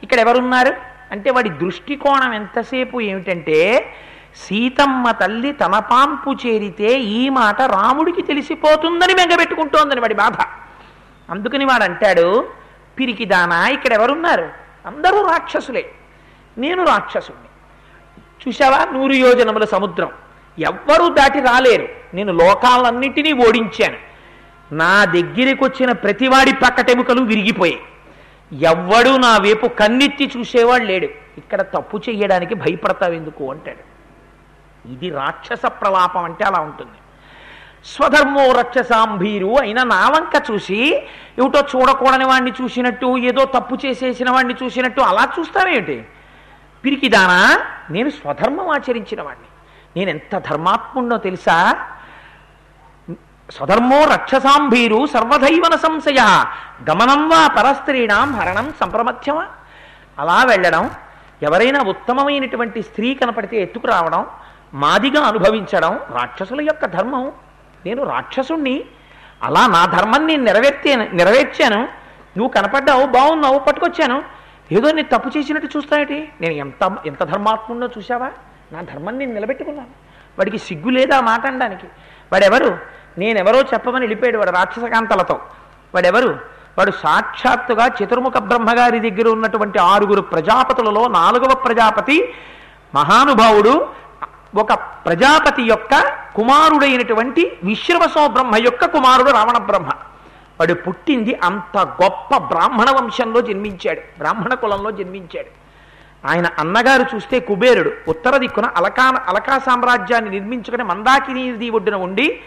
ఇక్కడ ఎవరున్నారు? అంటే వాడి దృష్టికోణం ఎంతసేపు ఏమిటంటే సీతమ్మ తల్లి తన పాంపు చేరితే ఈ మాట రాముడికి తెలిసిపోతుందని మెంగబెట్టుకుంటోందని వాడి బాధ. అందుకని వాడు అంటాడు పిరికిదానా ఇక్కడ ఎవరున్నారు అందరూ రాక్షసులే. నేను రాక్షసుని చూసావా నూరు యోజనముల సముద్రం. ఎవ్వరూ దాటి రాలేరు. నేను లోకాలన్నింటినీ ఓడించాను. నా దగ్గరికి వచ్చిన ప్రతివాడి పక్కటెముకలు విరిగిపోయాయి. ఎవ్వడూ నా వైపు కన్నెత్తి చూసేవాడు లేడు. ఇక్కడ తప్పు చెయ్యడానికి భయపడతావు ఎందుకు? అంటాడు. ఇది రాక్షస ప్రలాపం అంటే అలా ఉంటుంది. స్వధర్మో రక్షసాంభీరు అయినా నా వంక చూసి ఏమిటో చూడకూడని వాడిని చూసినట్టు ఏదో తప్పు చేసేసిన వాడిని చూసినట్టు అలా చూస్తావేమిటి? పిరికిదానా నేను స్వధర్మం ఆచరించిన వాడిని నేను ఎంత ధర్మాత్ముండో తెలుసా? స్వధర్మో రక్షసాంభీరు సర్వధైవన సంశయ గమనం వా పరస్త్రీణాం హరణం సంప్రమధ్యమా. అలా వెళ్ళడం ఎవరైనా ఉత్తమమైనటువంటి స్త్రీ కనపడితే ఎత్తుకు రావడం మాదిగా అనుభవించడం రాక్షసుల యొక్క ధర్మం. నేను రాక్షసుణ్ణి అలా నా ధర్మం నేను నెరవేర్చాను నెరవేర్చాను. నువ్వు కనపడ్డావు బాగున్నావు పట్టుకొచ్చాను. ఏదో నేను తప్పు చేసినట్టు చూస్తానేటి నేను ఎంత ఎంత ధర్మాత్ముండో చూసావా నా ధర్మం నేను నిలబెట్టుకున్నాను. వాడికి సిగ్గు లేదా ఆ మాట అనడానికి? వాడెవరు? నేనెవరో చెప్పమని వెళ్ళిపోయాడు వాడు రాక్షసకాంతలతో. వాడెవరు? వాడు సాక్షాత్తుగా చతుర్ముఖ బ్రహ్మగారి దగ్గర ఉన్నటువంటి ఆరుగురు ప్రజాపతులలో నాలుగవ ప్రజాపతి మహానుభావుడు ఒక ప్రజాపతి యొక్క కుమారుడైనటువంటి విశ్రవసో బ్రహ్మ యొక్క కుమారుడు రావణ బ్రహ్మ. వాడు పుట్టింది అంత గొప్ప బ్రాహ్మణ వంశంలో జన్మించాడు. బ్రాహ్మణ కులంలో జన్మించాడు. ఆయన అన్నగారు చూస్తే కుబేరుడు. ఉత్తర దిక్కున అలకా అలకా సామ్రాజ్యాన్ని నిర్మించుకుని మందాకిని నది ఒడ్డున ఉండి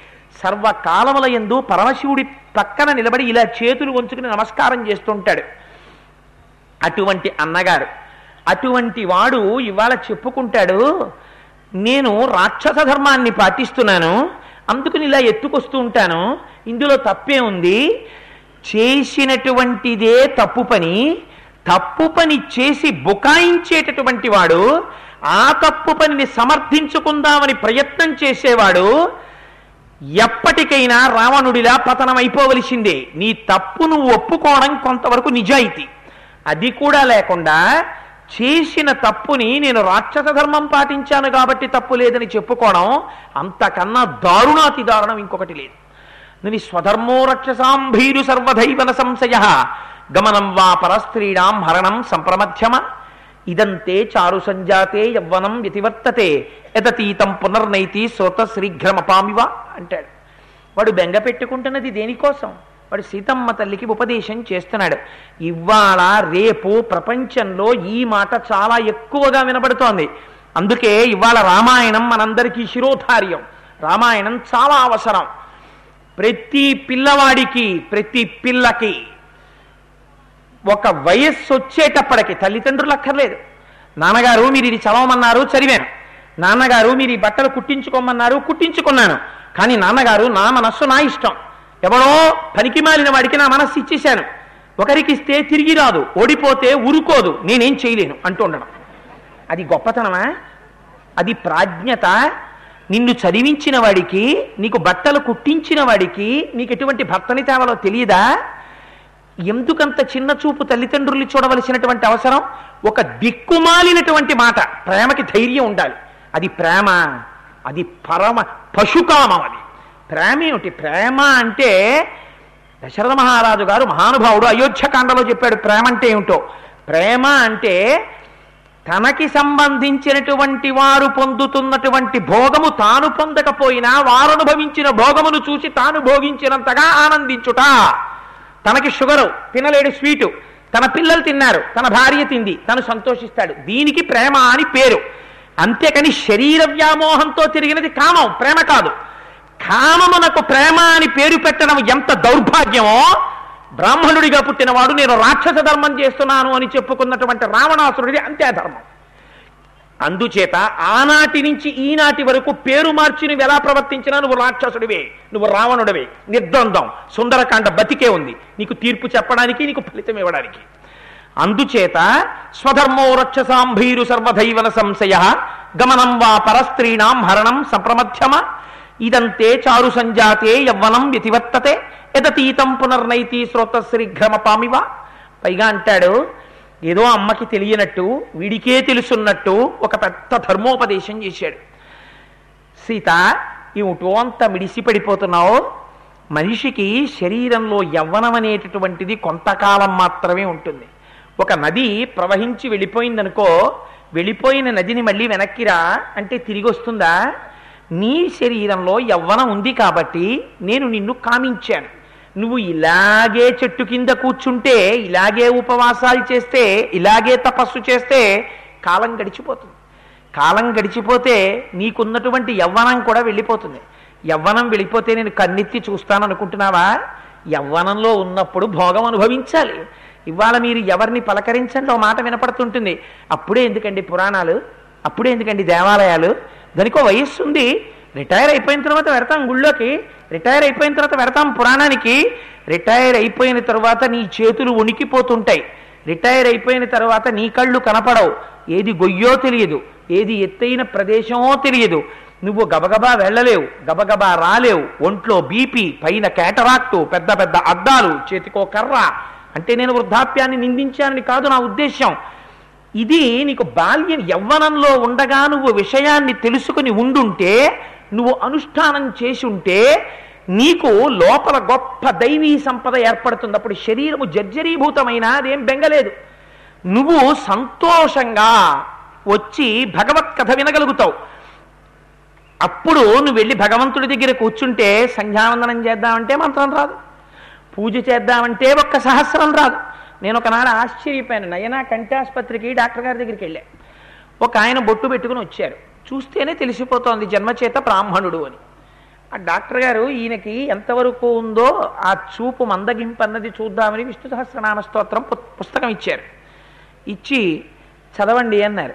సర్వకాలముల యందు పరమశివుడి పక్కన నిలబడి ఇలా చేతులు వంచుకుని నమస్కారం చేస్తుంటాడు. అటువంటి అన్నగారు. అటువంటి వాడు ఇవాళ చెప్పుకుంటాడు నేను రాక్షస ధర్మాన్ని పాటిస్తున్నాను అందుకని ఇలా ఎత్తుకొస్తూ ఉంటాను. ఇందులో తప్పే ఉంది చేసినటువంటిదే తప్పు పని తప్పు పని చేసి బుకాయించేటటువంటి వాడు ఆ తప్పు పనిని సమర్థించుకుందామని ప్రయత్నం చేసేవాడు ఎప్పటికైనా రావణుడిలా పతనం అయిపోవలసిందే నీ తప్పును ఒప్పుకోవడం కొంతవరకు నిజాయితీ. అది కూడా లేకుండా చేసిన తప్పుని నేను రాక్షస ధర్మం పాటించాను కాబట్టి తప్పు లేదని చెప్పుకోవడం అంతకన్నా దారుణాతి దారుణం ఇంకొకటి లేదు. నేను స్వధర్మో రక్షసాం భీరు సర్వధైవన సంశయ. గమనం వా పరస్త్రీణాం హరణం సంప్రమధ్యమ. ఇదంతే చారు సంజాతే యవ్వనం వ్యతివర్తతే. యతతీతం పునర్నైతి శ్రోత శ్రీఘ్రమపామివ అంటాడు. వాడు బెంగ పెట్టుకుంటున్నది దేనికోసం? వాడు సీతమ్మ తల్లికి ఉపదేశం చేస్తున్నాడు. ఇవాళ రేపు ప్రపంచంలో ఈ మాట చాలా ఎక్కువగా వినబడుతోంది. అందుకే ఇవాళ రామాయణం మనందరికీ శిరోధార్యం. రామాయణం చాలా అవసరం. ప్రతి పిల్లవాడికి ప్రతి పిల్లకి ఒక వయస్సు వచ్చేటప్పటికి తల్లిదండ్రులు అక్కర్లేదు. నాన్నగారు మీరు ఇది చదవమన్నారు చదివాను. నాన్నగారు మీరు ఈ బట్టలు కుట్టించుకోమన్నారు కుట్టించుకున్నాను. కానీ నాన్నగారు నా మనస్సు నా ఇష్టం. ఎవడో పనికి మాలిన వాడికి నా మనస్సు ఇచ్చేశాను. ఒకరికి ఇస్తే తిరిగి రాదు ఓడిపోతే ఉరుకోదు నేనేం చేయలేను అంటూ ఉండడం. అది గొప్పతనమా? అది ప్రాజ్ఞత? నిన్ను చదివించిన వాడికి నీకు బట్టలు కుట్టించిన వాడికి నీకు ఎటువంటి భర్తని తేవాలో తెలియదా? ఎందుకంత చిన్న చూపు తల్లిదండ్రులు చూడవలసినటువంటి అవసరం? ఒక దిక్కుమాలినటువంటి మాట ప్రేమకి ధైర్యం ఉండాలి. అది ప్రేమ అది పరమ పశుకామం అది. ప్రేమ ఏమిటి ప్రేమ అంటే దశరథ మహారాజు గారు మహానుభావుడు అయోధ్యకాండలో చెప్పాడు ప్రేమ అంటే ఏమిటో. ప్రేమ అంటే తనకి సంబంధించినటువంటి వారు పొందుతున్నటువంటి భోగము తాను పొందకపోయినా వారు అనుభవించిన భోగమును చూసి తాను భోగించినంతగా ఆనందించుట. తనకి షుగరు తినలేడు స్వీటు. తన పిల్లలు తిన్నారు తన భార్య తింది తను సంతోషిస్తాడు. దీనికి ప్రేమ అని పేరు. అంతేకాని శరీర వ్యామోహంతో తిరిగినది కామం ప్రేమ కాదు. కామమునకు ప్రేమ అని పేరు పెట్టడం ఎంత దౌర్భాగ్యమో బ్రాహ్మణుడిగా పుట్టినవాడు నేను రాక్షస ధర్మం చేస్తున్నాను అని చెప్పుకున్నటువంటి రావణాసురుడి అంతే ధర్మం. అందుచేత ఆనాటి నుంచి ఈనాటి వరకు పేరు మార్చి నువ్వు ఎలా ప్రవర్తించినా నువ్వు రాక్షసుడివే నువ్వు రావణుడివే నిర్ద్వందం సుందరకాండ బతికే ఉంది. నీకు తీర్పు చెప్పడానికి నీకు ఫలితం ఇవ్వడానికి. అందుచేత స్వధర్మో రక్షసాంభీరు సర్వధైవన సంశయ గమనం వా పరస్త్రీణాం హరణం సంప్రమధ్యమ ఇదంతే చారు సంజాతే యవ్వనం వ్యతివర్తతే. యదతీతం పునర్నైతి శ్రోత పామివ పైగా అంటాడు ఏదో అమ్మకి తెలియనట్టు వీడికే తెలుసున్నట్టు ఒక పెద్ద ధర్మోపదేశం చేశాడు. సీత ఏమిటో అంత మిడిసి పడిపోతున్నావు మనిషికి శరీరంలో యవ్వనం అనేటటువంటిది కొంతకాలం మాత్రమే ఉంటుంది. ఒక నది ప్రవహించి వెళ్ళిపోయిందనుకో వెళ్ళిపోయిన నదిని మళ్ళీ వెనక్కిరా అంటే తిరిగి వస్తుందా నీ శరీరంలో యవ్వనం ఉంది కాబట్టి నేను నిన్ను కామించాను. నువ్వు ఇలాగే చెట్టు కింద కూర్చుంటే ఇలాగే ఉపవాసాలు చేస్తే ఇలాగే తపస్సు చేస్తే కాలం గడిచిపోతుంది. కాలం గడిచిపోతే నీకున్నటువంటి యవ్వనం కూడా వెళ్ళిపోతుంది. యవ్వనం వెళ్ళిపోతే నేను కన్నెత్తి చూస్తాను అనుకుంటున్నావా యవ్వనంలో ఉన్నప్పుడు భోగం అనుభవించాలి. ఇవాళ మీరు ఎవరిని పలకరించండి ఓ మాట వినపడుతుంటుంది. అప్పుడే ఎందుకండి పురాణాలు? అప్పుడే ఎందుకండి దేవాలయాలు? దానికో వయస్సు ఉంది. రిటైర్ అయిపోయిన తర్వాత వెడతాం గుళ్ళోకి. రిటైర్ అయిపోయిన తర్వాత వెడతాం పురాణానికి. రిటైర్ అయిపోయిన తర్వాత నీ చేతులు ఉనికిపోతుంటాయి. రిటైర్ అయిపోయిన తర్వాత నీ కళ్ళు కనపడవు. ఏది గొయ్యో తెలియదు. ఏది ఎత్తైన ప్రదేశమో తెలియదు. నువ్వు గబగబా వెళ్ళలేవు. గబగబా రాలేవు. ఒంట్లో బీపీ పైన కేటరాక్టు పెద్ద పెద్ద అద్దాలు చేతికో కర్ర. అంటే నేను వృద్ధాప్యాన్ని నిందించానని కాదు నా ఉద్దేశం ఇది నీకు బాల్యం యవ్వనంలో ఉండగా నువ్వు విషయాన్ని తెలుసుకుని ఉండుంటే నువ్వు అనుష్ఠానం చేసి ఉంటే నీకు లోపల గొప్ప దైవీ సంపద ఏర్పడుతుంది అప్పుడు శరీరము జర్జరీభూతమైన అదేం బెంగలేదు. నువ్వు సంతోషంగా వచ్చి భగవత్ కథ వినగలుగుతావు. అప్పుడు నువ్వు వెళ్ళి భగవంతుడి దగ్గర కూర్చుంటే సంధ్యావందనం చేద్దామంటే మంత్రం రాదు. పూజ చేద్దామంటే ఒక్క సహస్రం రాదు. నేను ఒకనాడు ఆశ్చర్యపోయాను. నయనా ఆసుపత్రికి డాక్టర్ గారి దగ్గరికి వెళ్ళా. ఒక ఆయన బొట్టు పెట్టుకుని వచ్చారు. చూస్తేనే తెలిసిపోతోంది జన్మచేత బ్రాహ్మణుడు అని. ఆ డాక్టర్ గారు ఈయనకి ఎంతవరకు ఉందో ఆ చూపు మందగింపు అన్నది చూద్దామని విష్ణు సహస్రనామ స్తోత్రం పు- పుస్తకం ఇచ్చారు. ఇచ్చి చదవండి అన్నారు.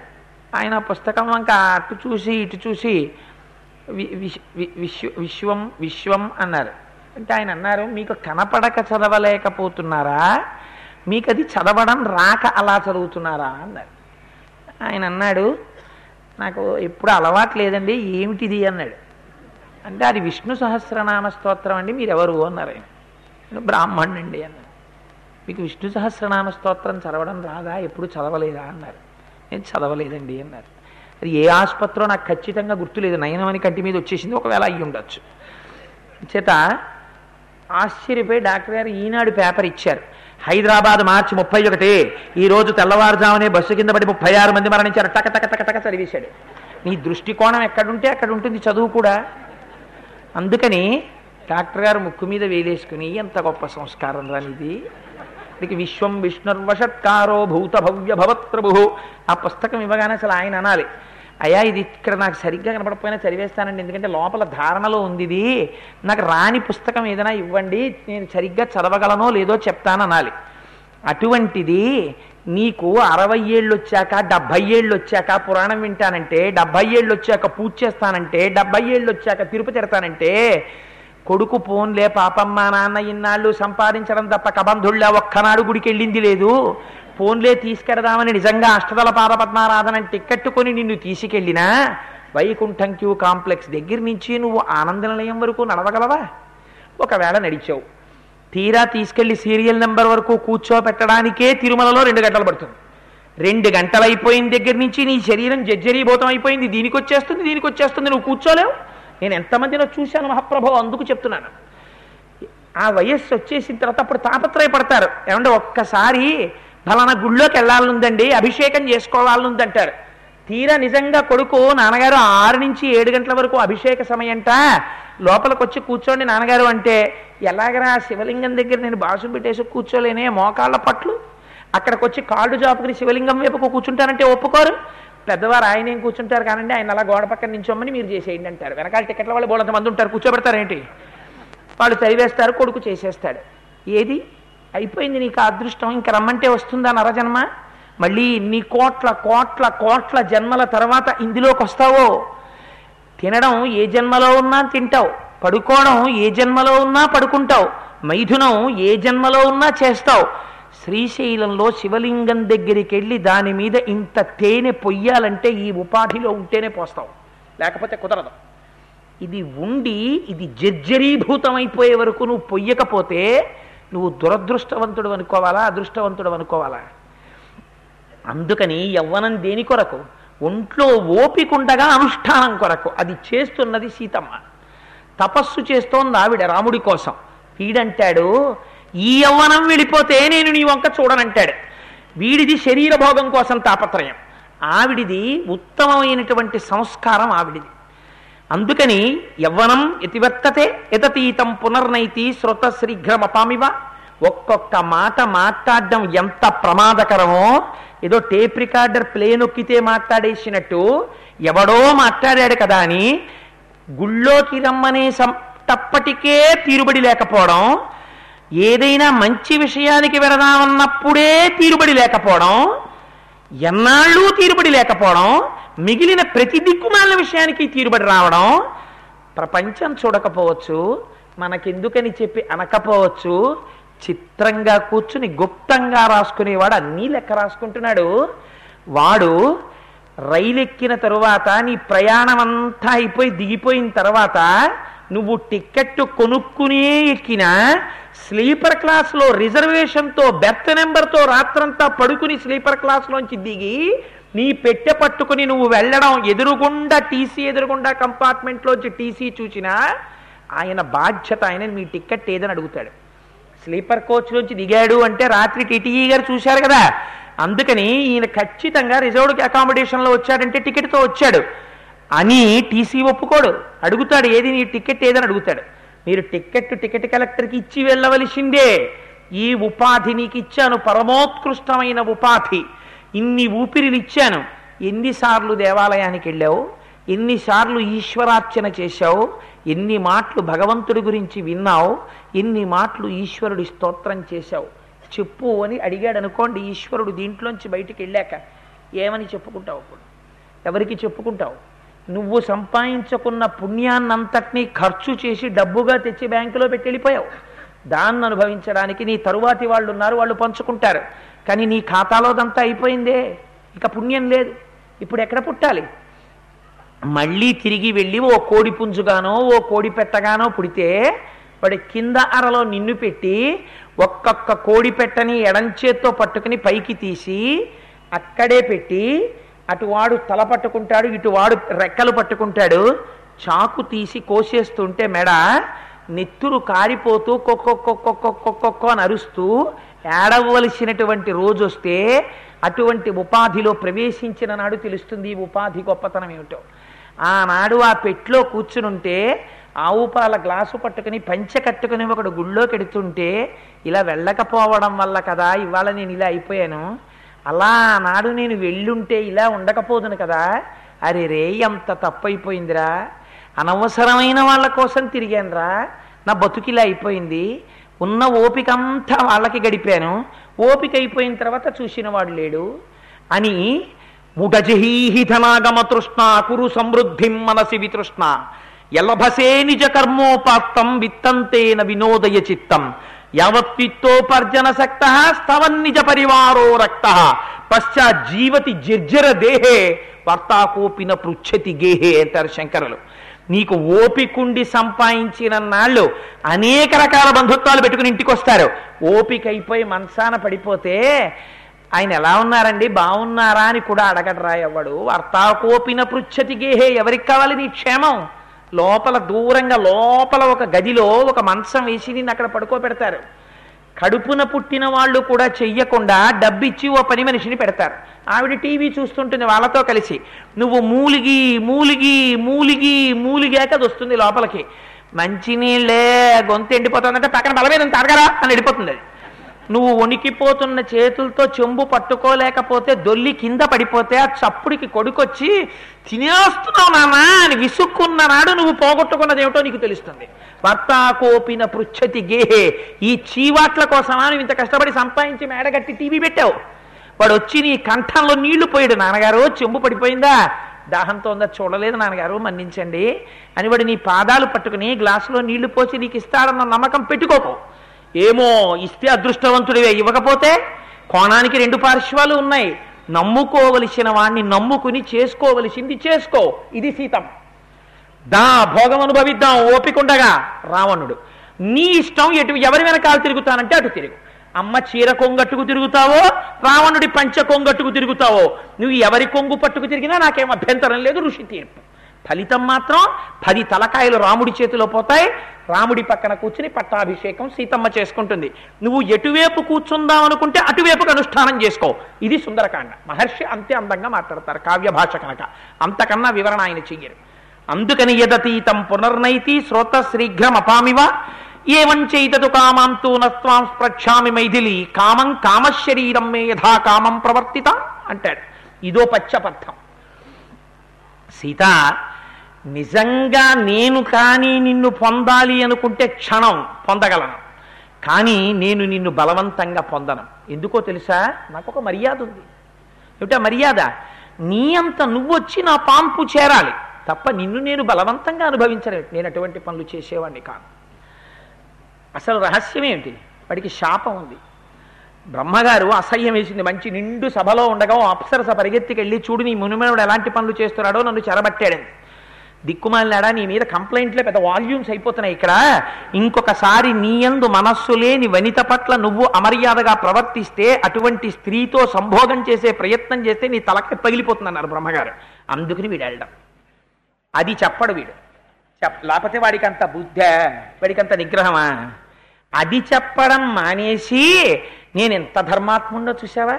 ఆయన పుస్తకం వంక అటు చూసి ఇటు చూసి వి- విశ్- విశ్వ విశ్వం విశ్వం అన్నారు. అంటే ఆయన అన్నారు మీకు కనపడక చదవలేకపోతున్నారా? మీకు అది చదవడం రాక అలా చదువుతున్నారా అన్నారు ఆయన అన్నాడు నాకు ఎప్పుడు అలవాటు లేదండి ఏమిటిది అన్నాడు. అంటే అది విష్ణు సహస్రనామ స్తోత్రం అండి మీరు ఎవరు అన్నారు ఆయన. నేను బ్రాహ్మణుడండి అన్నాడు. మీకు విష్ణు సహస్రనామ స్తోత్రం చదవడం రాదా ఎప్పుడు చదవలేదా అన్నారు. నేను చదవలేదండి అన్నారు. అది ఏ ఆసుపత్రిలో నాకు ఖచ్చితంగా గుర్తులేదు నయనమని కంటి మీద వచ్చేసింది ఒకవేళ అయ్యి ఉండొచ్చు. చేత ఆశ్చర్యపోయి డాక్టర్ గారు ఈనాడు పేపర్ ఇచ్చారు. హైదరాబాద్ మార్చి ముప్పై ఒకటి. ఈ రోజు తెల్లవారుజామునే బస్సు కింద పడి ముప్పై ఆరు మంది మరణించారు. టక టక టక టక చదివేశాడు. నీ దృష్టికోణం ఎక్కడుంటే అక్కడ ఉంటుంది చదువు కూడా. అందుకని డాక్టర్ గారు ముక్కు మీద వేలేసుకుని ఎంత గొప్ప సంస్కారం రానిది ఇది విశ్వం విష్ణుర్వషత్కారో భూత భవ్య భవత్ ప్రభు ఆ పుస్తకం ఇవ్వగానే అసలు ఆయన అనాలి. అయ్యా ఇది ఇక్కడ నాకు సరిగ్గా కనపడకపోయినా చదివేస్తానండి. ఎందుకంటే లోపల ధారణలో ఉంది ఇది. నాకు రాని పుస్తకం ఏదైనా ఇవ్వండి నేను సరిగ్గా చదవగలనో లేదో చెప్తాను అనాలి అటువంటిది నీకు అరవై ఏళ్ళు వచ్చాక డెబ్భై ఏళ్ళు వచ్చాక పురాణం వింటానంటే డెబ్భై ఏళ్ళు వచ్చాక పూజ చేస్తానంటే డెబ్భై ఏళ్ళు వచ్చాక తిరుపతి తిడతానంటే కొడుకు పోన్లే పాపమ్మ నాన్న ఇన్నాళ్ళు సంపాదించడం తప్ప కబంధుళ్ళ ఒక్కనాడు గుడికి వెళ్ళింది లేదు. ఫోన్లే తీసుకెడదామని నిజంగా అష్టదల పాదపద్మారాధన టిక్కెట్టుకొని నిన్ను తీసుకెళ్ళినా వైకుంఠం క్యూ కాంప్లెక్స్ దగ్గర నుంచి నువ్వు ఆనంద నిలయం వరకు నడవగలవా? ఒకవేళ నడిచావు. తీరా తీసుకెళ్ళి సీరియల్ నెంబర్ వరకు కూర్చోపెట్టడానికే తిరుమలలో రెండు గంటలు పడుతుంది. రెండు గంటలు అయిపోయిన దగ్గర నుంచి నీ శరీరం జర్జరీభూతం అయిపోయింది. దీనికి వచ్చేస్తుంది దీనికి వచ్చేస్తుంది నువ్వు కూర్చోలేవు? నేను ఎంతమందినో చూశాను మహాప్రభు అందుకు చెప్తున్నాను. ఆ వయస్సు వచ్చేసిన తర్వాత అప్పుడు తాపత్రయపడతారు. ఏమంటే ఒక్కసారి ఫలానా గుళ్ళోకి వెళ్ళాలనుందండి అభిషేకం చేసుకోవాలనుందంటారు. తీరా నిజంగా కొడుకు నాన్నగారు ఆరు నుంచి ఏడు గంటల వరకు అభిషేక సమయంట లోపలికి వచ్చి కూర్చోండి నాన్నగారు అంటే ఎలాగరా శివలింగం దగ్గర నేను బాసు పెట్టేసి కూర్చోలేనే మోకాళ్ళ పట్లు? అక్కడికి వచ్చి కాళ్ళు జాపుకుని శివలింగం వైపుకు కూర్చుంటారంటే ఒప్పుకోరు? పెద్దవారు ఆయన ఏం కూర్చుంటారు కానండి ఆయన అలా గోడ పక్కన నించోమని మీరు చేసేయండి అంటారు. వెనకాల టికెట్ల వాళ్ళు బోలంత మంది ఉంటారు కూర్చోబెడతారేంటి? వాళ్ళు చదివేస్తారు కొడుకు చేసేస్తాడు. ఏది? అయిపోయింది నీకు అదృష్టం ఇంకా రమ్మంటే వస్తుందా నరజన్మ? మళ్ళీ ఇన్ని కోట్ల కోట్ల కోట్ల జన్మల తర్వాత ఇందులోకి వస్తావో? తినడం ఏ జన్మలో ఉన్నా తింటావు పడుకోవడం ఏ జన్మలో ఉన్నా పడుకుంటావు మైథునం ఏ జన్మలో ఉన్నా చేస్తావు. శ్రీశైలంలో శివలింగం దగ్గరికి వెళ్ళి దాని మీద ఇంత తేనె పొయ్యాలంటే ఈ ఉపాధిలో ఉంటేనే పోస్తావు. లేకపోతే కుదరదు. ఇది ఉండి ఇది జర్జరీభూతమైపోయే వరకు నువ్వు పొయ్యకపోతే నువ్వు దురదృష్టవంతుడు అనుకోవాలా అదృష్టవంతుడు అనుకోవాలా? అందుకని యవ్వనం దేని కొరకు? ఒంట్లో ఓపికుండగా అనుష్ఠానం కొరకు. అది చేస్తున్నది సీతమ్మ. తపస్సు చేస్తోంది ఆవిడ రాముడి కోసం. వీడంటాడు ఈ యవ్వనం వెళ్ళిపోతే నేను నీ వంక చూడనంటాడు. వీడిది శరీర భోగం కోసం తాపత్రయం. ఆవిడిది ఉత్తమమైనటువంటి సంస్కారం ఆవిడిది. అందుకని యవ్వనం ఎతివర్తతే ఎతతీతం పునర్నైతి శ్రుత శీఘ్రమపామివ ఒక్కొక్క మాట మాట్లాడడం ఎంత ప్రమాదకరమో ఏదో టేప్ రికార్డర్ ప్లే నొక్కితే మాట్లాడేసినట్టు ఎవడో మాట్లాడాడు కదా అని గుళ్ళోకి రమ్మనే తప్పటికే తీరుబడి లేకపోవడం ఏదైనా మంచి విషయానికి వెళదామన్నప్పుడే తీరుబడి లేకపోవడం ఎన్నాళ్ళు తీరుబడి లేకపోవడం మిగిలిన ప్రతి దిక్కుమాలిన విషయానికి తీరుబడి రావడం ప్రపంచం చూడకపోవచ్చు మనకెందుకని చెప్పి అనకపోవచ్చు చిత్రంగా కూర్చుని గుప్తంగా రాసుకునేవాడు అన్నీ లెక్క రాసుకుంటున్నాడు. వాడు రైలు ఎక్కిన తరువాత నీ ప్రయాణం అంతా అయిపోయి దిగిపోయిన తర్వాత నువ్వు టిక్కెట్ కొనుక్కునే ఎక్కినా స్లీపర్ క్లాస్లో రిజర్వేషన్తో బెర్త్ నెంబర్తో రాత్రంతా పడుకుని స్లీపర్ క్లాస్లోంచి దిగి నీ పెట్టె పట్టుకుని నువ్వు వెళ్ళడం ఎదురుగుండా టీసీ ఎదురుగుండా కంపార్ట్మెంట్లోంచి టీసీ చూసినా ఆయన బాధ్యత ఆయన మీ టికెట్ ఏదని అడుగుతాడు. స్లీపర్ కోచ్లోంచి దిగాడు అంటే రాత్రి టీటీఈ గారు చూశారు కదా. అందుకని ఈయన ఖచ్చితంగా రిజర్వ్డ్ అకామిడేషన్లో వచ్చాడంటే టికెట్తో వచ్చాడు. అని టీసీ ఒప్పుకోడు. అడుగుతాడు ఏది నీ టికెట్ ఏదని అడుగుతాడు. మీరు టికెట్ టికెట్ కలెక్టర్కి ఇచ్చి వెళ్ళవలసిందే. ఈ ఉపాధి నీకు ఇచ్చాను పరమోత్కృష్టమైన ఉపాధి. ఇన్ని ఊపిరిలు ఇచ్చాను ఎన్నిసార్లు దేవాలయానికి వెళ్ళావు? ఎన్నిసార్లు ఈశ్వరార్చన చేశావు? ఎన్ని మాటలు భగవంతుడి గురించి విన్నావు? ఎన్ని మాటలు ఈశ్వరుడి స్తోత్రం చేశావు? చెప్పు అని అడిగాడు అనుకోండి ఈశ్వరుడు దీంట్లోంచి బయటికి వెళ్ళాక ఏమని చెప్పుకుంటావు ఇప్పుడు ఎవరికి చెప్పుకుంటావు? నువ్వు సంపాదించుకున్న పుణ్యాన్నంతటినీ ఖర్చు చేసి డబ్బుగా తెచ్చి బ్యాంకులో పెట్టి వెళ్ళిపోయావు. దాన్ని అనుభవించడానికి నీ తరువాతి వాళ్ళు ఉన్నారు వాళ్ళు పంచుకుంటారు. కానీ నీ ఖాతాలోదంతా అయిపోయిందే. ఇక పుణ్యం లేదు. ఇప్పుడు ఎక్కడ పుట్టాలి? మళ్ళీ తిరిగి వెళ్ళి ఓ కోడి పుంజుగానో ఓ కోడి పెట్టగానో పుడితే వాడి కింద అరలో నిన్ను పెట్టి ఒక్కొక్క కోడి పెట్టని ఎడంచేత్తో పట్టుకుని పైకి తీసి అక్కడే పెట్టి అటువాడు తల పట్టుకుంటాడు ఇటువాడు రెక్కలు పట్టుకుంటాడు. చాకు తీసి కోసేస్తుంటే మెడ నెత్తురు కారిపోతూ కొక్కొక్కొక్కొక్కొక్కొక్కొ అని అరుస్తూ ఏడవలసినటువంటి రోజు వస్తే అటువంటి ఉపాధిలో ప్రవేశించిన నాడు తెలుస్తుంది ఉపాధి గొప్పతనం ఏమిటో. ఆనాడు ఆ పెట్లో కూర్చునుంటే ఆవు పాల గ్లాసు పట్టుకుని పంచె కట్టుకుని ఒకడు గుళ్ళోకి ఎడుతుంటే ఇలా వెళ్ళకపోవడం వల్ల కదా ఇవాళ నేను ఇలా అయిపోయాను. అలా నాడు నేను వెళ్ళుంటే ఇలా ఉండకపోదును కదా. అరే రే ఎంత తప్పైపోయిందిరా. అనవసరమైన వాళ్ళ కోసం తిరిగానురా. నా బతుకిలా అయిపోయింది. ఉన్న ఓపిక అంతా వాళ్ళకి గడిపాను. ఓపిక అయిపోయిన తర్వాత చూసిన వాడు లేడు. అని ముడజహీహిధనాగమ తృష్ణ కురు సమృద్ధిం మనసి వితృష్ణ. ఎలభసే నిజ కర్మోపాత్తం విత్తంతేన వినోదయ చిత్తం. యావత్విత్తోపర్జన సక్త స్తవన్నిజ పరివారో రక్త. పశ్చాత్ జీవతి జర్జర దేహే వర్తాకోపిన పృచ్ఛతి గేహే అంటారు శంకరులు. నీకు ఓపికుండి సంపాదించిన నాళ్ళు అనేక రకాల బంధుత్వాలు పెట్టుకుని ఇంటికి వస్తారు ఓపిక అయిపోయి మనసాన పడిపోతే ఆయన ఎలా ఉన్నారండి? బాగున్నారా అని కూడా అడగడరా ఎవడు? వర్తాకోపిన పృచ్ఛతి గేహే ఎవరికి కావాలి నీ క్షేమం? లోపల దూరంగా లోపల ఒక గదిలో ఒక మంచం వేసి నిన్ను అక్కడ పడుకోబెడతారు. కడుపున పుట్టిన వాళ్ళు కూడా చెయ్యకుండా డబ్బిచ్చి ఓ పని మనిషిని పెడతారు. ఆవిడ టీవీ చూస్తుంటుంది వాళ్ళతో కలిసి. నువ్వు మూలిగి మూలిగి మూలిగి మూలిగాక అది వస్తుంది లోపలికి. మంచినీళ్ళే గొంతు ఎండిపోతుందంటే పక్కన బలమేదని తాగరా అని ఎండిపోతుంది అది. నువ్వు వణికిపోతున్న చేతులతో చెంబు పట్టుకోలేకపోతే దొల్లి కింద పడిపోతే ఆ చప్పుడికి కొడుకొచ్చి తినేస్తున్నావు నానా అని విసుక్కున్న నాడు నువ్వు పోగొట్టుకున్నది ఏమిటో నీకు తెలుస్తుంది. కోపిన పృచ్ఛతి గేహే ఈ చీవాట్ల కోసమా నువ్వు ఇంత కష్టపడి సంపాదించి మేడగట్టి టీవీ పెట్టావు? వాడు వచ్చి నీ కంఠంలో నీళ్ళు పోయాడు. నాన్నగారు చెంబు పడిపోయిందా? దాహంతో ఉందా? చూడలేదు నాన్నగారు మన్నించండి అని వాడు నీ పాదాలు పట్టుకుని గ్లాసులో నీళ్ళు పోసి నీకు ఇస్తాడన్న నమ్మకం పెట్టుకోకు. ఏమో ఇస్తే అదృష్టవంతుడివే. ఇవ్వకపోతే కోణానికి రెండు పార్శ్వాలు ఉన్నాయి. నమ్ముకోవలసిన వాణ్ణి నమ్ముకుని చేసుకోవలసింది చేసుకో. ఇది సీతం. దా భోగం అనుభవిద్దాం. ఓపికండగా రావణుడు. నీ ఇష్టం ఎటు ఎవరి వెనకాల తిరుగుతానంటే అటు తిరుగు. అమ్మ చీర కొంగట్టుకు తిరుగుతావో రావణుడి పంచ కొంగట్టుకు తిరుగుతావో. నువ్వు ఎవరి కొంగు పట్టుకు తిరిగినా నాకేం అభ్యంతరం లేదు ఋషి తీర్పు. ఫలితం మాత్రం పది తలకాయలు రాముడి చేతిలో పోతాయి. రాముడి పక్కన కూర్చుని పట్టాభిషేకం సీతమ్మ చేసుకుంటుంది. నువ్వు ఎటువైపు కూర్చుందాం అనుకుంటే అటువైపుకు అనుష్ఠానం చేసుకో. ఇది సుందరకాండ. మహర్షి అంతే అందంగా మాట్లాడతారు. కావ్య భాష కనుక. అంతకన్నా వివరణ ఆయన చెయ్యరు. అందుకని యదతీతం పునర్నైతి శ్రోత శీఘ్రం అపామివ ఏవంచైతదు కామాంతూ నత్వాం స్పృక్షామి మైథిలి. కామం కామశరీరం మే యథా కామం ప్రవర్తిత అంటాడు. ఇదో పచ్చపర్థం సీత నిజంగా నేను కానీ నిన్ను పొందాలి అనుకుంటే క్షణం పొందగలను. కానీ నేను నిన్ను బలవంతంగా పొందను. ఎందుకో తెలుసా? నాకు ఒక మర్యాద ఉంది. ఏమిటా మర్యాద? నీ అంత నువ్వొచ్చి నా పాంపు చేరాలి. తప్ప నిన్ను నేను బలవంతంగా అనుభవించలేదు నేను అటువంటి పనులు చేసేవాడిని కాను. అసలు రహస్యం ఏంటి వాడికి శాపం ఉంది. బ్రహ్మగారు అసహ్యం వేసింది. మంచి నిండు సభలో ఉండగా ఓ అప్సరస పరిగెత్తికెళ్ళి చూడు నీ మునిమనుడు ఎలాంటి పనులు చేస్తున్నాడో నన్ను చెరబట్టాడని దిక్కుమాలినాడా నీ మీద కంప్లైంట్లే పెద్ద వాల్యూమ్స్ అయిపోతున్నాయి ఇక్కడ. ఇంకొకసారి నీయందు మనస్సు లేని వనిత పట్ల నువ్వు అమర్యాదగా ప్రవర్తిస్తే అటువంటి స్త్రీతో సంభోగం చేసే ప్రయత్నం చేస్తే నీ తలకి పగిలిపోతుందన్నారు బ్రహ్మగారు. అందుకని వీడు వెళ్ళడం. అది చెప్పడు వీడు. చెప్ లేకపోతే వాడికి అంత బుద్ధ వాడికి అంత నిగ్రహమా? అది చెప్పడం మానేసి నేను ఎంత ధర్మాత్ముండో చూసావా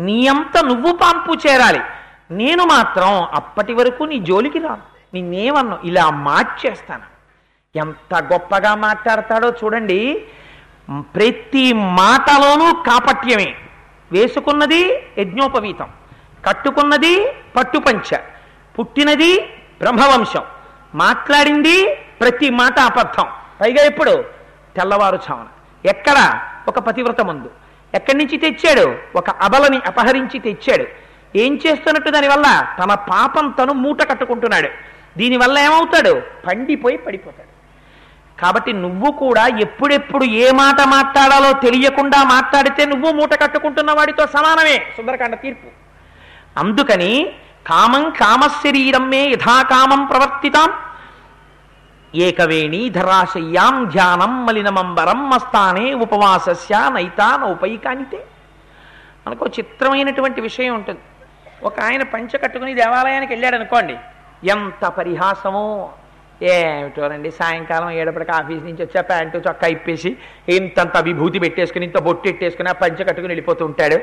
నీ అంత నువ్వు పాంపు చేరాలి. నేను మాత్రం అప్పటి వరకు నీ జోలికి రాను. నిన్నేమన్నా ఇలా మార్చేస్తాను ఎంత గొప్పగా మాట్లాడతాడో చూడండి. ప్రతి మాటలోనూ కాపట్యమే. వేసుకున్నది యజ్ఞోపవీతం. కట్టుకున్నది పట్టుపంచ. పుట్టినది బ్రహ్మవంశం. మాట్లాడింది ప్రతి మాట అబద్ధం. పైగా ఎప్పుడు తెల్లవారుఛామున ఎక్కడ? ఒక పతివ్రత ముందు ఎక్కడి నుంచి తెచ్చాడు? ఒక అబలని అపహరించి తెచ్చాడు. ఏం చేస్తున్నట్టు దానివల్ల? తన పాపం తను మూట కట్టుకుంటున్నాడు. దీనివల్ల ఏమవుతాడు? పండిపోయి పడిపోతాడు. కాబట్టి నువ్వు కూడా ఎప్పుడెప్పుడు ఏ మాట మాట్లాడాలో తెలియకుండా మాట్లాడితే నువ్వు మూట కట్టుకుంటున్న వాడితో సమానమే. సుందరకాండ తీర్పు. అందుకని కామం కామశరీరం మే యథాకామం ప్రవర్తితాం. ఏకవేణి ధరాశయ్యాం ధ్యానం మలినమంబరం మస్తానే ఉపవాసస్య నైతా ఉపైకానితే. మనకు చిత్రమైనటువంటి విషయం ఉంటుంది. ఒక ఆయన పంచ కట్టుకుని దేవాలయానికి వెళ్ళాడు అనుకోండి ఎంత పరిహాసమో! ఏమిటోనండి? సాయంకాలం ఏడప్పటికి ఆఫీస్ నుంచి వచ్చి ఆ ప్యాంటు చొక్కా ఇప్పేసి ఇంతంత విభూతి పెట్టేసుకుని ఇంత బొట్టు పెట్టేసుకుని ఆ పంచ కట్టుకుని వెళ్ళిపోతూ ఉంటాడు.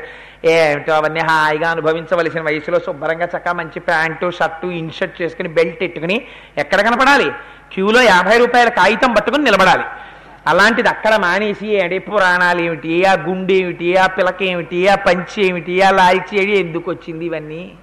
ఏమిటో అవన్నీ హాయిగా అనుభవించవలసిన వయసులో శుభ్రంగా చక్క మంచి ప్యాంటు షర్టు ఇన్షర్ట్ చేసుకుని బెల్ట్ ఎట్టుకుని ఎక్కడ కనపడాలి? క్యూలో యాభై రూపాయల కాగితం పట్టుకుని నిలబడాలి. అలాంటిది అక్కడ మానేసి ఏడి పురాణాలు ఏమిటి ఆ గుండె ఏమిటి ఆ పిలక ఏమిటి ఆ పంచి ఏమిటి ఆ లాల్చి ఏమిటి ఎందుకు వచ్చింది ఇవన్నీ?